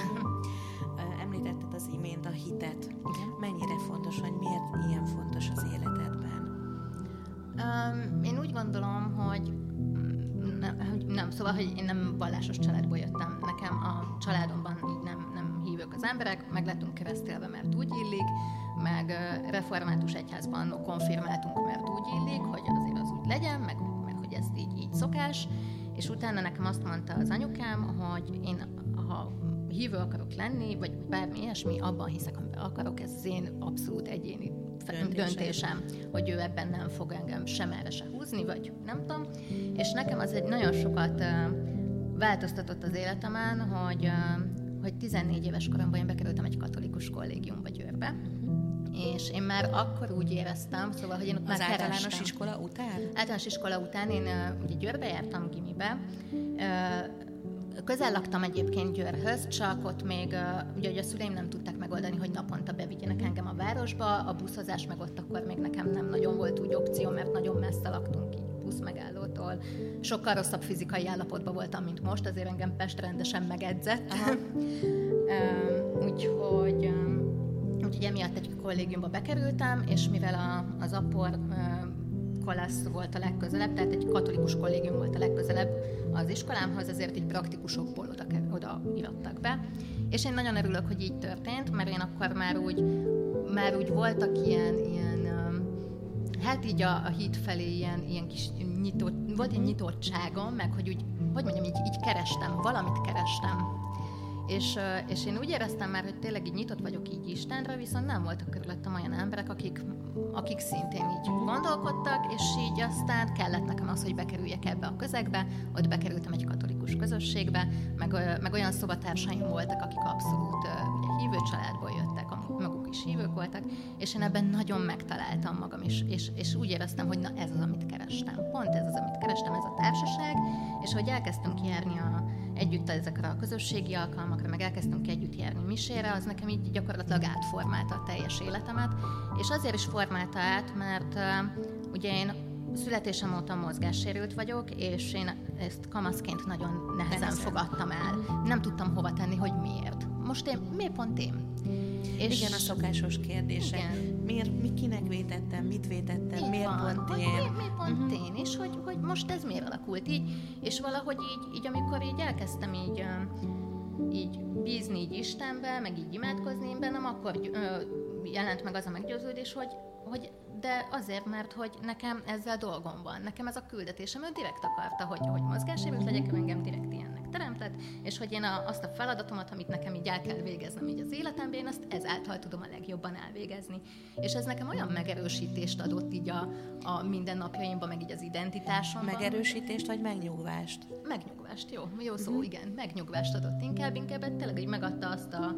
Említetted az imént a hitet. Igen. Mennyire fontos, vagy miért ilyen fontos az életedben? Um, én úgy gondolom, hogy nem, nem, szóval, hogy én nem vallásos családból jöttem. Nekem a családomban így nem, nem hívők az emberek, meg lettünk keresztelve, mert úgy illik, meg református egyházban konfirmáltunk, mert úgy illik, hogy azért az úgy legyen, meg, meg hogy ez így, így szokás, és utána nekem azt mondta az anyukám, hogy én ha hívő akarok lenni, vagy bármi ilyesmi, abban hiszek, amiben akarok, ez az én abszolút egyéni döntésem, döntésem hogy ő ebben nem fog engem sem erre se húzni, vagy nem tudom. És nekem az egy nagyon sokat változtatott az életemen, hogy, hogy 14 éves koromban én bekerültem egy katolikus kollégiumba Győrbe, és én már akkor úgy éreztem, szóval, hogy én ott Az már általános kerestem. iskola után? Általános iskola után én ugye Győrbe jártam gimibe, Közel laktam egyébként Győrhöz, csak ott még ugye, ugye a szüleim nem tudták megoldani, hogy naponta bevigyenek engem a városba, a buszozás meg ott akkor még nekem nem nagyon volt úgy opció, mert nagyon messze laktunk így busz megállótól. Sokkal rosszabb fizikai állapotban voltam, mint most, azért engem Pest rendesen megedzett. úgyhogy Úgyhogy emiatt egy kollégiumba bekerültem, és mivel a, az apor kolasz volt a legközelebb, tehát egy katolikus kollégium volt a legközelebb az iskolámhoz, ezért így praktikusokból oda, oda irattak be. És én nagyon örülök, hogy így történt, mert én akkor már úgy, már úgy voltak ilyen, ilyen hát így a, a hit felé ilyen, ilyen kis nyitott, volt egy nyitottságom, meg hogy úgy, hogy mondjam, így, így kerestem, valamit kerestem. És, és én úgy éreztem már, hogy tényleg így nyitott vagyok így Istenre, viszont nem voltak körülöttem olyan emberek, akik, akik szintén így gondolkodtak, és így aztán kellett nekem az, hogy bekerüljek ebbe a közegbe, ott bekerültem egy katolikus közösségbe, meg, meg olyan szobatársaim voltak, akik abszolút ugye, hívő családból jöttek, maguk is hívők voltak, és én ebben nagyon megtaláltam magam, és, és, és úgy éreztem, hogy na ez az, amit kerestem. Pont ez az, amit kerestem, ez a társaság, és hogy elkezdtünk járni a, együtt ezekre a közösségi alkalmakra, meg elkezdtünk együtt járni misére, az nekem így gyakorlatilag átformálta a teljes életemet, és azért is formálta át, mert uh, ugye én születésem óta mozgássérült vagyok, és én ezt kamaszként nagyon nehezen Nehezen. fogadtam el. Nem tudtam hova tenni, hogy miért. Most én, miért pont én? És Igen, a szokásos kérdése. Igen. Miért, mi kinek vétettem, mit vétettem, így miért van, pont én? Miért, miért pont uh-huh. én? És hogy, hogy most ez miért alakult így? És valahogy így, így amikor így elkezdtem így, így bízni így Istenbe, meg így imádkozni én bennem, akkor jelent meg az a meggyőződés, hogy, hogy de azért, mert hogy nekem ezzel dolgom van. Nekem ez a küldetésem, ő direkt akarta, hogy, hogy mozgássérült legyek, ő engem direkt ilyennek teremtett, és hogy én a, azt a feladatomat, amit nekem így el kell végeznem így az életemben, én azt ezáltal tudom a legjobban elvégezni. És ez nekem olyan megerősítést adott így a, a mindennapjaimban, meg így az identitásomban. Megerősítést vagy megnyugvást? Megnyugvást, jó, jó szó, uh-huh. igen, megnyugvást adott inkább, inkább tényleg így megadta azt a,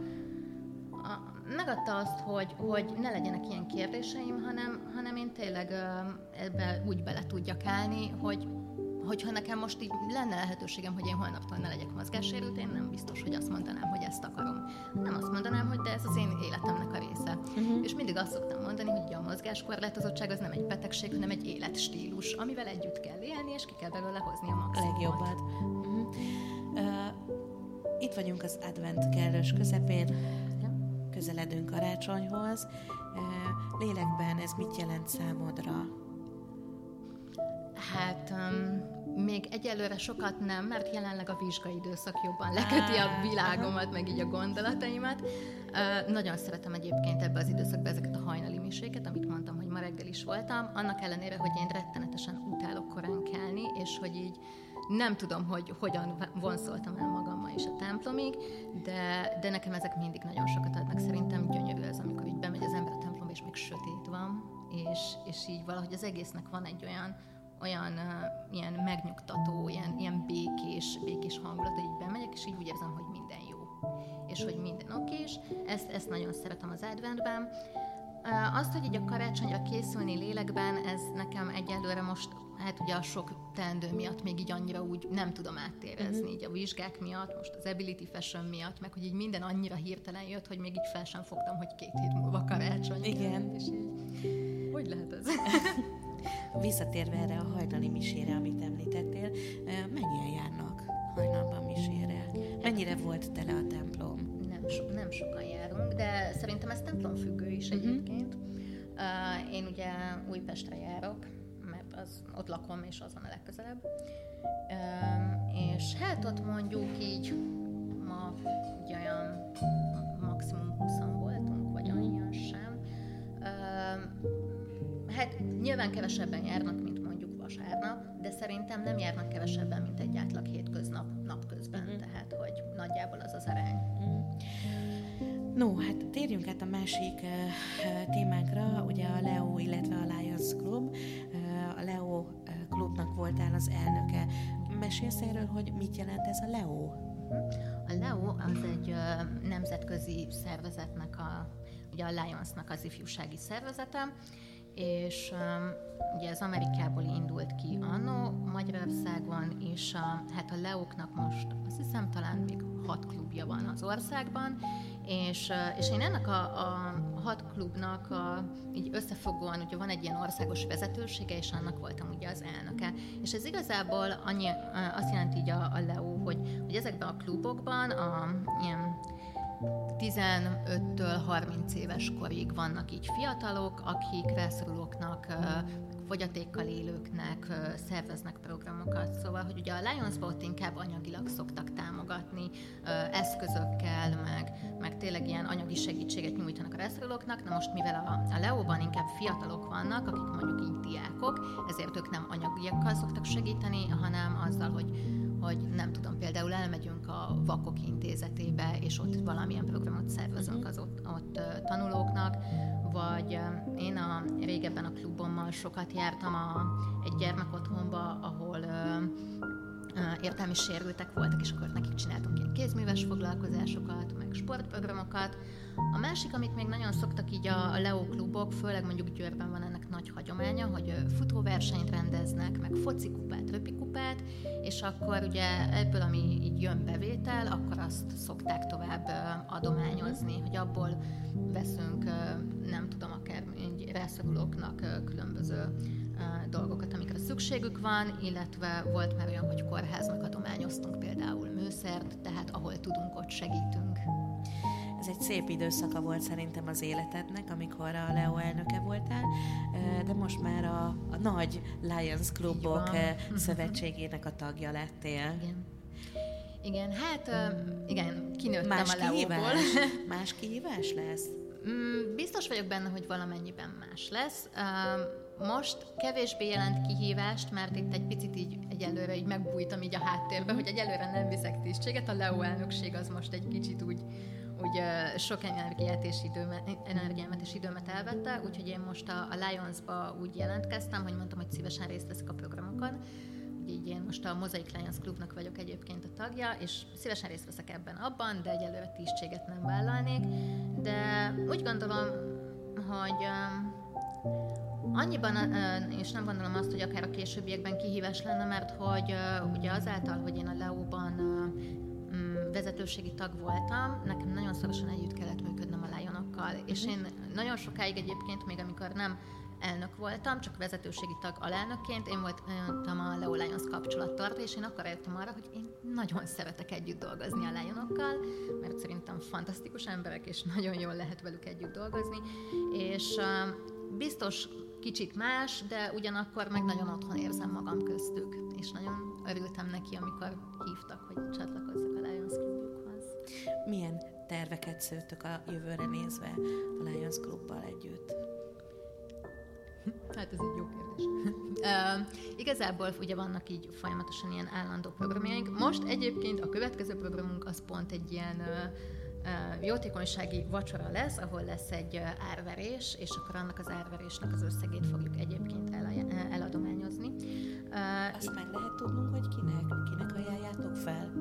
a, megadta azt, hogy, hogy ne legyenek ilyen kérdéseim, hanem, hanem én tényleg ebbe úgy bele tudjak állni, hogy hogyha nekem most így lenne lehetőségem, hogy én holnaptól ne legyek mozgássérült, én nem biztos, hogy azt mondanám, hogy ezt akarom. Nem azt mondanám, hogy de ez az én életemnek a része. Uh-huh. És mindig azt szoktam mondani, hogy a mozgáskorlátozottság az nem egy betegség, hanem egy életstílus, amivel együtt kell élni, és ki kell belőle hozni a maximumot. Legjobbat. Uh-huh. Uh, itt vagyunk az advent kellős közepén közeledünk karácsonyhoz. Lélekben ez mit jelent számodra? Hát um, még egyelőre sokat nem, mert jelenleg a vizsgai időszak jobban leköti a világomat, meg így a gondolataimat. Uh, nagyon szeretem egyébként ebbe az időszakban ezeket a hajnali miséket, amit mondtam, hogy ma reggel is voltam, annak ellenére, hogy én rettenetesen utálok korán kelni, és hogy így nem tudom, hogy hogyan vonszoltam el magammal is a templomig, de, de nekem ezek mindig nagyon sokat adnak. Szerintem gyönyörű ez, amikor így bemegy az ember a templomba, és még sötét van, és, és így valahogy az egésznek van egy olyan, olyan uh, ilyen megnyugtató, ilyen, ilyen békés, békés hangulat, hogy így bemegyek, és így úgy érzem, hogy minden jó. És hogy minden okés. Ezt, ezt nagyon szeretem az adventben. Uh, azt, hogy így a karácsonyra készülni lélekben, ez nekem egyelőre most hát ugye a sok teendő miatt még így annyira úgy nem tudom áttérezni, uh-huh. így a vizsgák miatt, most az Ability Fashion miatt, meg hogy így minden annyira hirtelen jött, hogy még így fel sem fogtam, hogy két hét múlva karácsony. Igen. És így, hogy lehet ez? Visszatérve erre a hajnali misére, amit említettél, mennyien járnak hajnalban misére? Mennyire volt tele a templom? Nem, so, nem sokan járunk, de szerintem ez templomfüggő is uh-huh. egyébként. Uh, én ugye Újpestre járok, az, ott lakom, és az van a legközelebb. És hát ott mondjuk így ma ugye olyan maximum 20 voltunk, vagy annyian sem. Hát nyilván kevesebben járnak, mint mondjuk vasárnap, de szerintem nem járnak kevesebben, mint egy átlag hétköznap napközben, uh-huh. tehát hogy nagyjából az az arány. Uh-huh. No, hát térjünk át a másik uh, témánkra, ugye a Leo, illetve a Lions Club. Uh, a Leo klubnak voltál az elnöke. Mesélsz erről, hogy mit jelent ez a Leo? A Leo az egy uh, nemzetközi szervezetnek, a, ugye a Lionsnak az ifjúsági szervezete, és um, ugye ez Amerikából indult ki annó, Magyarországon, és a, hát a Leóknak most azt hiszem talán még hat klubja van az országban, és, és én ennek a, a hat klubnak a, így összefogóan, ugye van egy ilyen országos vezetősége, és annak voltam ugye az elnöke. És ez igazából annyi, azt jelenti így a, a Leo, hogy, hogy ezekben a klubokban a ilyen 15-től 30 éves korig vannak így fiatalok, akik rászorulóknak fogyatékkal élőknek szerveznek programokat. Szóval, hogy ugye a lions ott inkább anyagilag szoktak támogatni, eszközökkel, meg, meg tényleg ilyen anyagi segítséget nyújtanak a reszorolóknak. Na most, mivel a, a Leóban inkább fiatalok vannak, akik mondjuk így diákok, ezért ők nem anyagiakkal szoktak segíteni, hanem azzal, hogy, hogy nem tudom, például elmegyünk a Vakok Intézetébe, és ott valamilyen programot szervezünk mhm. az ott, ott tanulóknak, vagy én a régebben a klubommal sokat jártam a, egy gyermekotthonba, ahol értelmi sérültek voltak, és akkor nekik csináltunk ilyen kézműves foglalkozásokat, meg sportprogramokat. A másik, amit még nagyon szoktak így a, Leo klubok, főleg mondjuk Győrben van ennek nagy hagyománya, hogy futóversenyt rendeznek, meg focikupát, röpikupát, és akkor ugye ebből, ami így jön bevétel, akkor azt szokták tovább adományozni, hogy abból veszünk, nem tudom, akár rászorulóknak különböző amikre szükségük van, illetve volt már olyan, hogy kórháznak adományoztunk például műszert, tehát ahol tudunk, ott segítünk. Ez egy szép időszaka volt szerintem az életednek, amikor a Leo elnöke voltál, de most már a, a nagy Lions Clubok szövetségének a tagja lettél. Igen. Igen, hát igen, kinőttem más a Leóból. Más kihívás lesz? Mm, biztos vagyok benne, hogy valamennyiben más lesz. Most kevésbé jelent kihívást, mert itt egy picit így egyelőre így megbújtam így a háttérbe, hogy egyelőre nem viszek tisztséget. A Leo elnökség az most egy kicsit úgy, úgy sok energiát és időmet, energiámat és időmet elvette, úgyhogy én most a, a Lions-ba úgy jelentkeztem, hogy mondtam, hogy szívesen részt veszek a programokon. így én most a Mosaic Lions Clubnak vagyok egyébként a tagja, és szívesen részt veszek ebben abban, de egyelőre tisztséget nem vállalnék. De úgy gondolom, hogy Annyiban, és nem gondolom azt, hogy akár a későbbiekben kihívás lenne, mert hogy ugye azáltal, hogy én a Leóban mm, vezetőségi tag voltam, nekem nagyon szorosan együtt kellett működnöm a Lionokkal, és én nagyon sokáig egyébként, még amikor nem elnök voltam, csak vezetőségi tag alelnökként, én voltam a Leo Lions kapcsolattartó, és én akkor értem arra, hogy én nagyon szeretek együtt dolgozni a Lionokkal, mert szerintem fantasztikus emberek, és nagyon jól lehet velük együtt dolgozni, és biztos kicsit más, de ugyanakkor meg nagyon otthon érzem magam köztük, és nagyon örültem neki, amikor hívtak, hogy csatlakozzak a Lions Clubjukhoz. Milyen terveket szőttök a jövőre nézve a Lions Clubbal együtt? Hát ez egy jó kérdés. uh, igazából ugye vannak így folyamatosan ilyen állandó programjaink. Most egyébként a következő programunk az pont egy ilyen uh, jótékonysági vacsora lesz, ahol lesz egy árverés, és akkor annak az árverésnek az összegét fogjuk egyébként el, eladományozni. Azt meg lehet tudnunk, hogy kinek, kinek ajánljátok fel?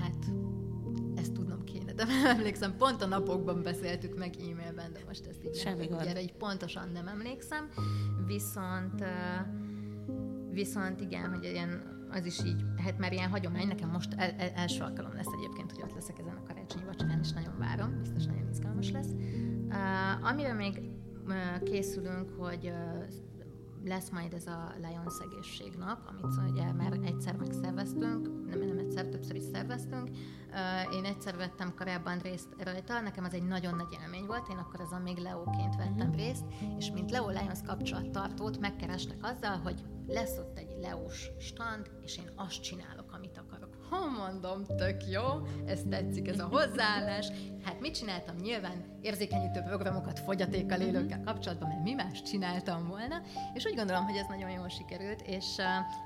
Hát, ezt tudnom kéne, de nem emlékszem, pont a napokban beszéltük meg e-mailben, de most ezt így Semmi nem, erre így pontosan nem emlékszem. Viszont viszont igen, hogy ilyen az is így, hát már ilyen hagyomány, nekem most el, el, első alkalom lesz egyébként, hogy ott leszek ezen a karácsonyi vacsorán, és nagyon várom, biztos nagyon izgalmas lesz. Uh, amire még uh, készülünk, hogy uh, lesz majd ez a Lions egészségnap, amit ugye már egyszer megszerveztünk, nem, nem egyszer, többször is szerveztünk. Én egyszer vettem korábban részt rajta, nekem az egy nagyon nagy élmény volt, én akkor azon még Leóként vettem uh-huh. részt, és mint Leo Lions kapcsolattartót megkerestek azzal, hogy lesz ott egy leós stand, és én azt csinálok, amit akarok. Ha mondom, tök jó, ez tetszik, ez a hozzáállás. Hát mit csináltam? Nyilván érzékenyítő programokat fogyatékkal élőkkel kapcsolatban, mert mi más csináltam volna, és úgy gondolom, hogy ez nagyon jól sikerült, és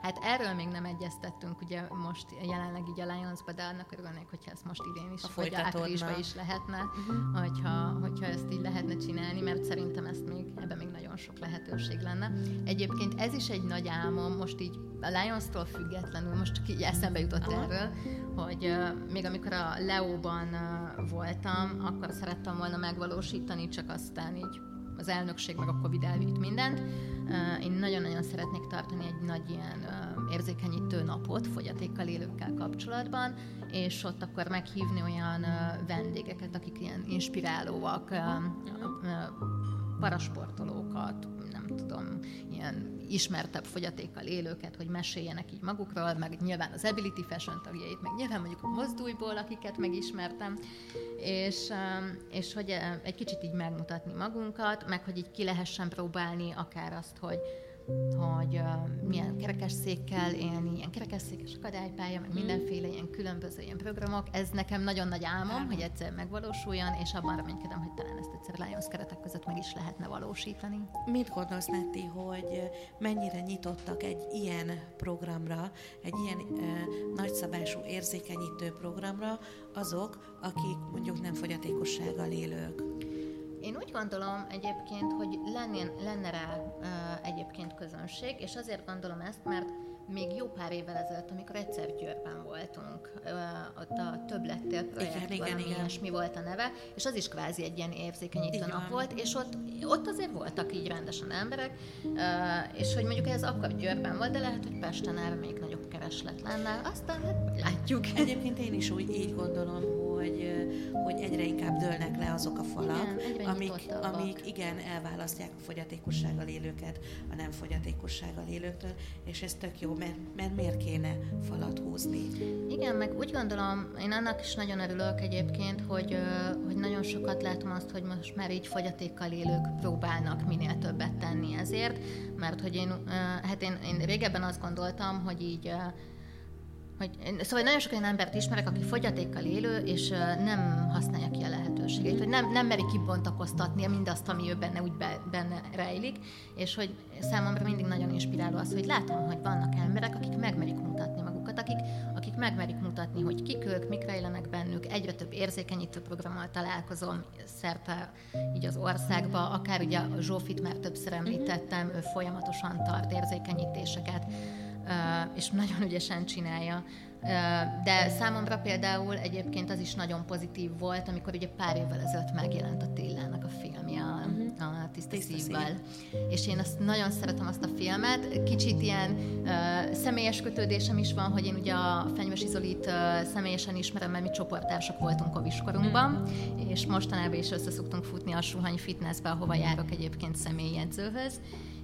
hát erről még nem egyeztettünk ugye most jelenleg így a Lions-ba, de annak örülnék, hogyha ezt most idén is, vagy áprilisban is lehetne, uh-huh. hogyha, hogyha ezt így lehetne csinálni, mert szerintem ezt még, ebben még nagyon sok lehetőség lenne. Egyébként ez is egy nagy álmom, most így a Lions-tól függetlenül, most csak így eszembe jutott Aha. erről, hogy még amikor a Leóban uh, voltam, akkor szerettem volna megvalósítani, csak aztán így az elnökség meg a Covid elvitt mindent. Én nagyon-nagyon szeretnék tartani egy nagy ilyen érzékenyítő napot fogyatékkal élőkkel kapcsolatban, és ott akkor meghívni olyan vendégeket, akik ilyen inspirálóak, parasportolókat, tudom, ilyen ismertebb fogyatékkal élőket, hogy meséljenek így magukról, meg nyilván az Ability Fashion tagjait, meg nyilván mondjuk a mozduljból, akiket megismertem, és, és hogy egy kicsit így megmutatni magunkat, meg hogy így ki lehessen próbálni akár azt, hogy hogy uh, milyen kerekesszékkel élni, ilyen kerekesszékes akadálypálya, meg mindenféle ilyen különböző ilyen programok. Ez nekem nagyon nagy álmom, hogy egyszer megvalósuljon, és abban reménykedem, hogy talán ezt egyszer Lions keretek között meg is lehetne valósítani. Mit gondolsz, Netti, hogy mennyire nyitottak egy ilyen programra, egy ilyen uh, nagyszabású érzékenyítő programra azok, akik mondjuk nem fogyatékossággal élők? Én úgy gondolom egyébként, hogy lenne, lenne rá uh, egyébként közönség, és azért gondolom ezt, mert még jó pár évvel ezelőtt, amikor egyszer Győrben voltunk, ott a többlettél projekt, igen, igen, valami igen. mi volt a neve, és az is kvázi egy ilyen érzékenyítő nap volt, és ott, ott azért voltak így rendesen emberek, és hogy mondjuk ez akkor Győrben volt, de lehet, hogy Pesten erre még nagyobb kereslet lenne, aztán hát látjuk. Egyébként én is úgy így gondolom, hogy, hogy egyre inkább dőlnek le azok a falak, igen, amik, amik igen elválasztják a fogyatékossággal élőket a nem fogyatékossággal élőktől, és ez tök jó, mert, mert miért kéne falat húzni? Igen, meg úgy gondolom, én annak is nagyon örülök egyébként, hogy, hogy nagyon sokat látom azt, hogy most már így fogyatékkal élők próbálnak minél többet tenni ezért, mert hogy én, hát én, én régebben azt gondoltam, hogy így hogy, szóval nagyon sok olyan embert ismerek, aki fogyatékkal élő, és nem használja ki a lehetőségét, hogy nem, nem meri kibontakoztatni mindazt, ami ő benne úgy be, benne rejlik, és hogy számomra mindig nagyon inspiráló az, hogy látom, hogy vannak emberek, akik megmerik mutatni magukat, akik, akik megmerik mutatni, hogy kik ők, mik rejlenek bennük, egyre több érzékenyítő programmal találkozom szerte így az országba, akár ugye a Zsófit már többször említettem, ő folyamatosan tart érzékenyítéseket, és nagyon ügyesen csinálja. De számomra például egyébként az is nagyon pozitív volt, amikor ugye pár évvel ezelőtt megjelent a Tillának a filmje a, uh-huh. a Tiszta, Tiszta Szívvel. Szív. És én azt nagyon szeretem azt a filmet. Kicsit ilyen uh, személyes kötődésem is van, hogy én ugye a Fenyves Izolit uh, személyesen ismerem, mert mi csoportársak voltunk a viskorunkban, uh-huh. és mostanában is összeszoktunk futni a Suhany Fitnessbe, ahova járok egyébként személyjegyzőhöz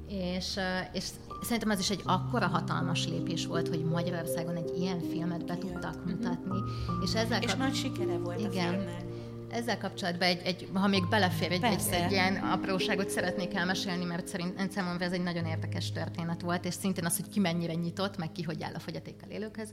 és, és szerintem ez is egy akkora hatalmas lépés volt, hogy Magyarországon egy ilyen filmet be tudtak mutatni. És, ezzel és kap... nagy sikere volt igen. a filmnek. Ezzel kapcsolatban, egy, egy, ha még belefér egy, egy, egy ilyen apróságot szeretnék elmesélni, mert szerint számomra ez egy nagyon érdekes történet volt, és szintén az, hogy ki mennyire nyitott, meg ki hogy áll a fogyatékkal élőkhez.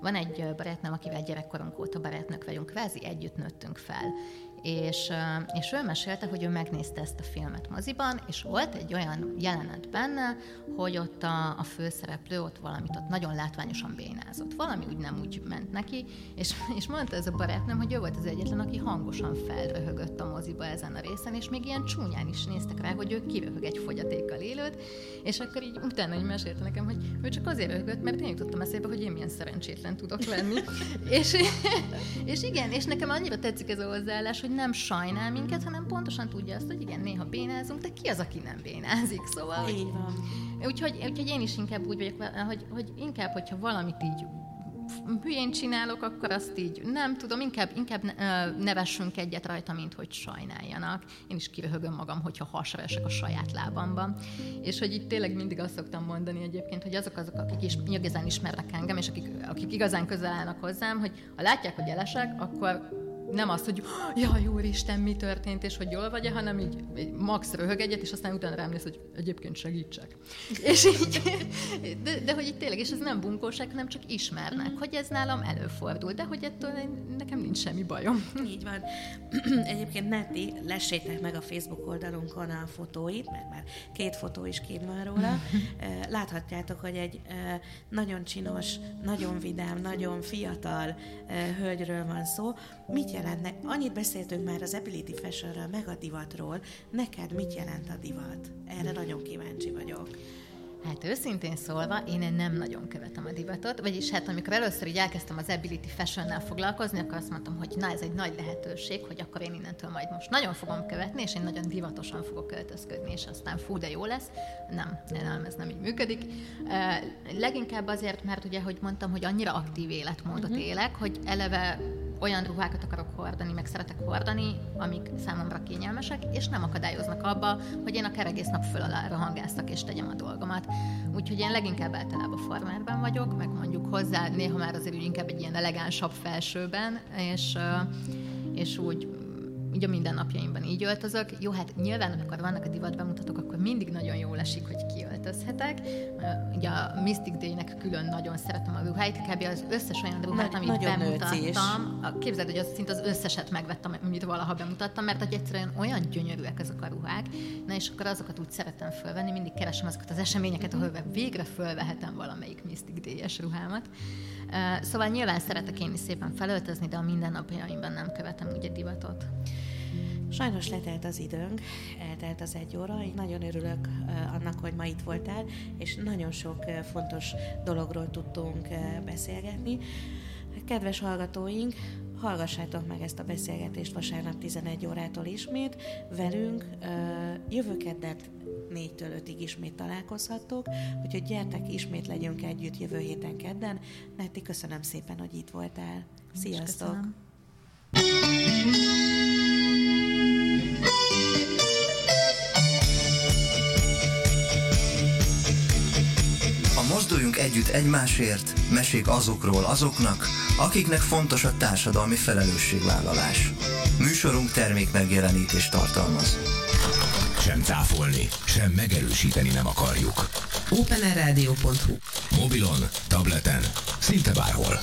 Van egy barátnőm, akivel gyerekkorunk óta barátnők vagyunk, kvázi együtt nőttünk fel, és, és ő mesélte, hogy ő megnézte ezt a filmet moziban, és volt egy olyan jelenet benne, hogy ott a, a főszereplő ott valamit ott nagyon látványosan bénázott. Valami úgy nem úgy ment neki, és, és mondta ez a barátnőm, hogy ő volt az egyetlen, aki hangosan felröhögött a moziba ezen a részen, és még ilyen csúnyán is néztek rá, hogy ő kiröhög egy fogyatékkal élőt, és akkor így utána hogy mesélte nekem, hogy ő csak azért röhögött, mert én jutottam eszébe, hogy én milyen szerencsétlen tudok lenni. és, és igen, és nekem annyira tetszik ez a hozzáállás, hogy hogy nem sajnál minket, hanem pontosan tudja azt, hogy igen, néha bénázunk, de ki az, aki nem bénázik, szóval... Így van. Úgyhogy, úgyhogy én is inkább úgy vagyok, hogy, hogy inkább, hogyha valamit így hülyén csinálok, akkor azt így nem tudom, inkább, inkább nevessünk egyet rajta, mint hogy sajnáljanak. Én is kiröhögöm magam, hogyha hasra esek a saját lábamban. És hogy itt tényleg mindig azt szoktam mondani egyébként, hogy azok azok, akik is igazán ismernek engem, és akik, akik igazán közel állnak hozzám, hogy ha látják, hogy elesek, akkor nem az, hogy jaj, úristen, mi történt, és hogy jól vagy hanem így, így max röhög egyet, és aztán utána rám néz, hogy egyébként segítsek. és így, de, de, hogy itt tényleg, és ez nem bunkóság, hanem csak ismernek, mm. hogy ez nálam előfordul, de hogy ettől nekem nincs semmi bajom. Így van. egyébként Neti, lessétek meg a Facebook oldalunkon a fotóit, mert már két fotó is kint van róla. Láthatjátok, hogy egy nagyon csinos, nagyon vidám, nagyon fiatal hölgyről van szó. Mit jelentnek? Annyit beszéltünk már az Ability Fashionről, meg a divatról. Neked mit jelent a divat? Erre nagyon kíváncsi vagyok. Hát őszintén szólva, én nem nagyon követem a divatot, vagyis hát amikor először így elkezdtem az Ability Fashion-nel foglalkozni, akkor azt mondtam, hogy na ez egy nagy lehetőség, hogy akkor én innentől majd most nagyon fogom követni, és én nagyon divatosan fogok költözködni, és aztán fú, de jó lesz. Nem, nem, ez nem így működik. Leginkább azért, mert ugye, hogy mondtam, hogy annyira aktív életmódot uh-huh. élek, hogy eleve olyan ruhákat akarok hordani, meg szeretek hordani, amik számomra kényelmesek, és nem akadályoznak abba, hogy én akár egész nap föl alá hangásztak és tegyem a dolgomat. Úgyhogy én leginkább általában farmerben vagyok, meg mondjuk hozzá néha már azért úgy inkább egy ilyen elegánsabb felsőben, és, és úgy így a mindennapjaimban így öltözök. Jó, hát nyilván, amikor vannak a divat bemutatók, akkor mindig nagyon jól esik, hogy kiöltözhetek. Ugye a Mystic Day-nek külön nagyon szeretem a ruháit, kb. az összes olyan ruhát, amit nagyon bemutattam. Képzeld, hogy az szinte az összeset megvettem, amit valaha bemutattam, mert hogy egyszerűen olyan gyönyörűek ezek a ruhák. Na és akkor azokat úgy szeretem fölvenni, mindig keresem azokat az eseményeket, ahol végre fölvehetem valamelyik Mystic Day-es ruhámat. Szóval nyilván szeretek én is szépen felöltözni, de a mindennapjaimban nem követem ugye divatot. Sajnos letelt az időnk, eltelt az egy óra, így nagyon örülök annak, hogy ma itt voltál, és nagyon sok fontos dologról tudtunk beszélgetni. Kedves hallgatóink, hallgassátok meg ezt a beszélgetést vasárnap 11 órától ismét velünk. Jövő keddet 4-től 5-ig ismét találkozhattok, úgyhogy gyertek, ismét legyünk együtt jövő héten kedden. Netti, köszönöm szépen, hogy itt voltál. Sziasztok! Mozduljunk együtt egymásért, mesék azokról azoknak, akiknek fontos a társadalmi felelősségvállalás. Műsorunk termék megjelenítés tartalmaz. Sem cáfolni, sem megerősíteni nem akarjuk. OpenRadio.hu Mobilon, tableten, szinte bárhol.